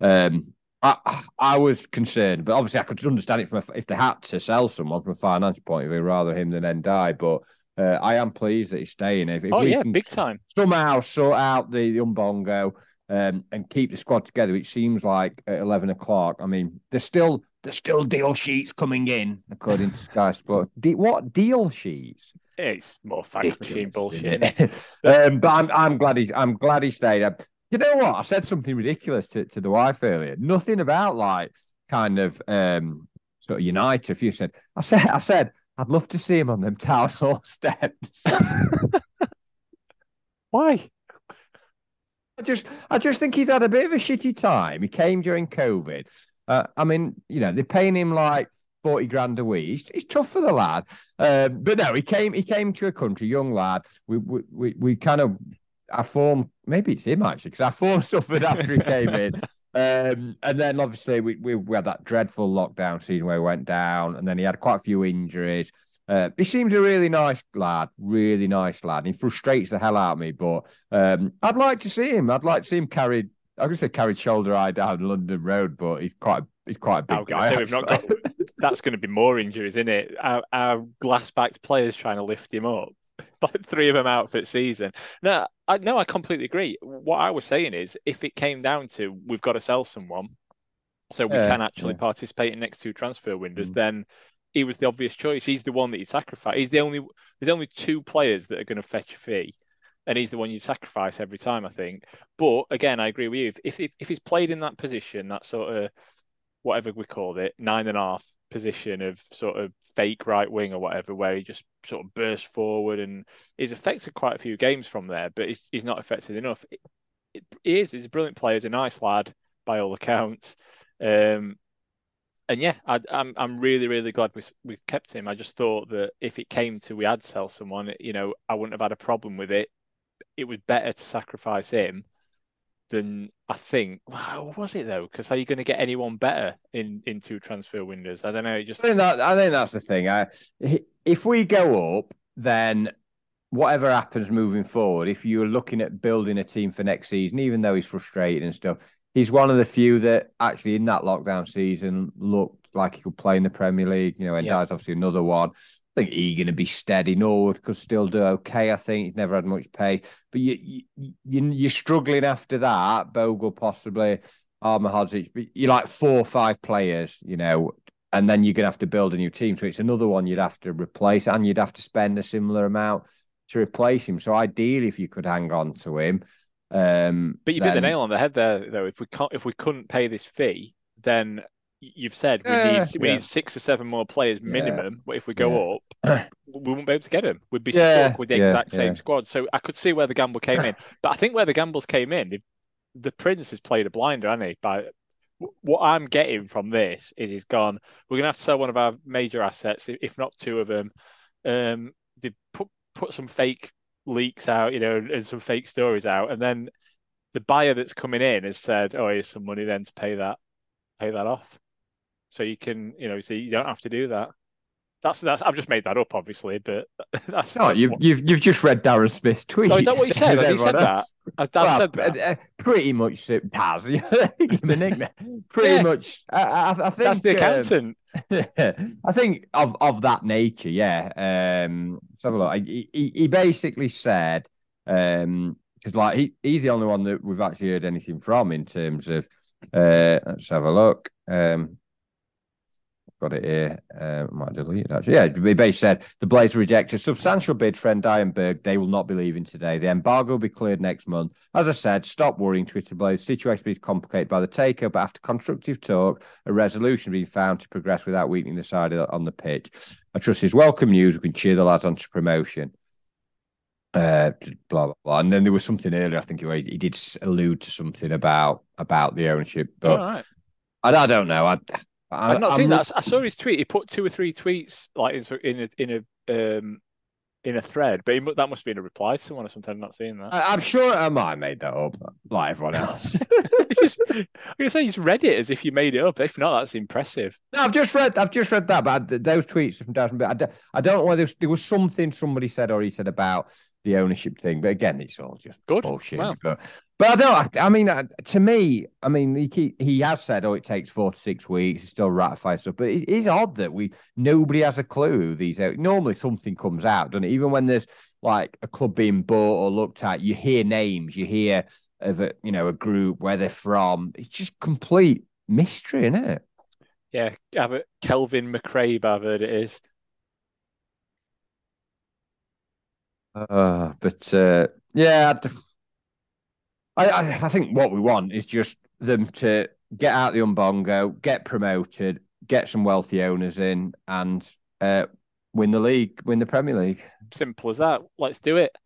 um, I, I was concerned, but obviously I could understand it from a, if they had to sell someone from a financial point of view, rather him than Ndiaye. But uh, I am pleased that he's staying. If, if oh we yeah, can big time. somehow sort out the Umbongo um, and keep the squad together, which seems like at eleven o'clock. I mean, there's still there's still deal sheets coming in according to Sky Sport. De- what deal sheets? It's more fax machine bullshit. um, but I'm I'm glad he I'm glad he stayed. You know what? I said something ridiculous to, to the wife earlier. Nothing about like kind of um sort of United. If you said, I said, I said, I'd love to see him on them Tower saw steps. Why? I just, I just think he's had a bit of a shitty time. He came during COVID. Uh, I mean, you know, they're paying him like forty grand a week. It's, it's tough for the lad, um, but no, he came, he came to a country, young lad. We, we, we, we kind of, our form, maybe it's him actually, because our form suffered after he came in. Um, and then obviously we, we, we had that dreadful lockdown season where he went down, and then he had quite a few injuries. Uh, he seems a really nice lad, really nice lad. He frustrates the hell out of me, but um, I'd like to see him. I'd like to see him carried. I to say carried shoulder high down London Road, but he's quite he's quite a big guy. say we've not got. That's going to be more injuries, isn't it? Our, our glass-backed players trying to lift him up, like three of them out for the season. No, I no, I completely agree. What I was saying is, if it came down to we've got to sell someone, so we Yeah, can actually yeah. participate in next two transfer windows, Mm. then he was the obvious choice. He's the one that you sacrifice. He's the only. There's only two players that are going to fetch a fee, and he's the one you sacrifice every time. I think. But again, I agree with you. If if if he's played in that position, that sort of whatever we called it, nine and a half position of sort of fake right wing or whatever, where he just sort of bursts forward and he's affected quite a few games from there, but he's, he's not affected enough. It, he is. He's a brilliant player. He's a nice lad by all accounts. Um, and yeah, I, I'm I'm really really glad we we've kept him. I just thought that if it came to we had sell someone, you know, I wouldn't have had a problem with it. It was better to sacrifice him than I think. Wow, was it though? Because are you going to get anyone better in in two transfer windows? I don't know. It just I think that I think that's the thing. I, if we go up, then whatever happens moving forward, if you're looking at building a team for next season, even though he's frustrated and stuff, he's one of the few that actually in that lockdown season looked like he could play in the Premier League. You know, and Yeah. that's obviously another one. I think Egan to be steady. Norwood could still do okay. I think he's never had much pay, but you, you, you you're struggling after that. Bogle possibly, Ahmedhodzic, but you're like four or five players, you know, and then you're gonna have to build a new team. So it's another one you'd have to replace, and you'd have to spend a similar amount to replace him. So ideally, if you could hang on to him, um, But you've hit the nail on the head there, though. If we can't, if we couldn't pay this fee, then you've said we Yeah, need we yeah. need six or seven more players minimum. But if we go up, we won't be able to get them. We'd be Yeah, stuck with the yeah, exact same yeah. squad. So I could see where the gamble came in. But I think where the gambles came in, the Prince has played a blinder, hasn't he? By what I'm getting from this is he's gone. We're gonna have to sell one of our major assets, if if not two of them. Um, they put put some fake leaks out, you know, and some fake stories out, and then the buyer that's coming in has said, "Oh, here's some money then to pay that, pay that off." So you can, you know, so you don't have to do that. That's that's. I've just made that up, obviously, but that's. No, that's you've, what- you've you've just read Darren Smith's tweet. Oh, is that what he said? Has he said that? Has Dad Well, said that? uh, uh, pretty much it. Give him a nickname. Pretty Yeah. much. I, I, I think That's the um, accountant. I think of of that nature, yeah. Um, let's have a look. He, he, he basically said, um, because like he, he's the only one that we've actually heard anything from in terms of. Uh, let's have a look. Um, got it here. Uh, might delete it actually. Yeah, he basically said the Blades reject a substantial bid for Diamberg. They will not be leaving today. The embargo will be cleared next month. As I said, stop worrying, Twitter Blades. Situation is complicated by the taker, but after constructive talk, a resolution being found to progress without weakening the side on the pitch. I trust his welcome news. We can cheer the lads on to promotion. Uh, blah blah blah. And then there was something earlier. I think he, he did allude to something about about the ownership, but right. I, I don't know. I, I I've not I'm seen that. I saw his tweet. He put two or three tweets like in in a in a um in a thread, but he, that must have been a reply to someone or something. I'm not seeing that. I, I'm sure I might have made that up, like everyone else. it's just I'm gonna say he's read it as if you made it up. If not, that's impressive. no, I've just read. I've just read that, but I- those tweets from Darren. But I don't, I don't know whether there was, there was something somebody said or he said about the ownership thing. But again, it's all just Good. bullshit. Wow. But but I don't. I mean, uh, to me, I mean, he he has said, oh, it takes four to six weeks. He's still ratifying stuff, but it is odd that we nobody has a clue who these. Are. Normally, something comes out, doesn't it? Even when there's like a club being bought or looked at, you hear names, you hear of a you know a group where they're from. It's just complete mystery, isn't it? Yeah. Kelvin McCrabe, I've heard it is. Uh, but uh, yeah, I, I I think what we want is just them to get out the umbongo, get promoted, get some wealthy owners in, and uh, win the league, win the Premier League. Simple as that. Let's do it.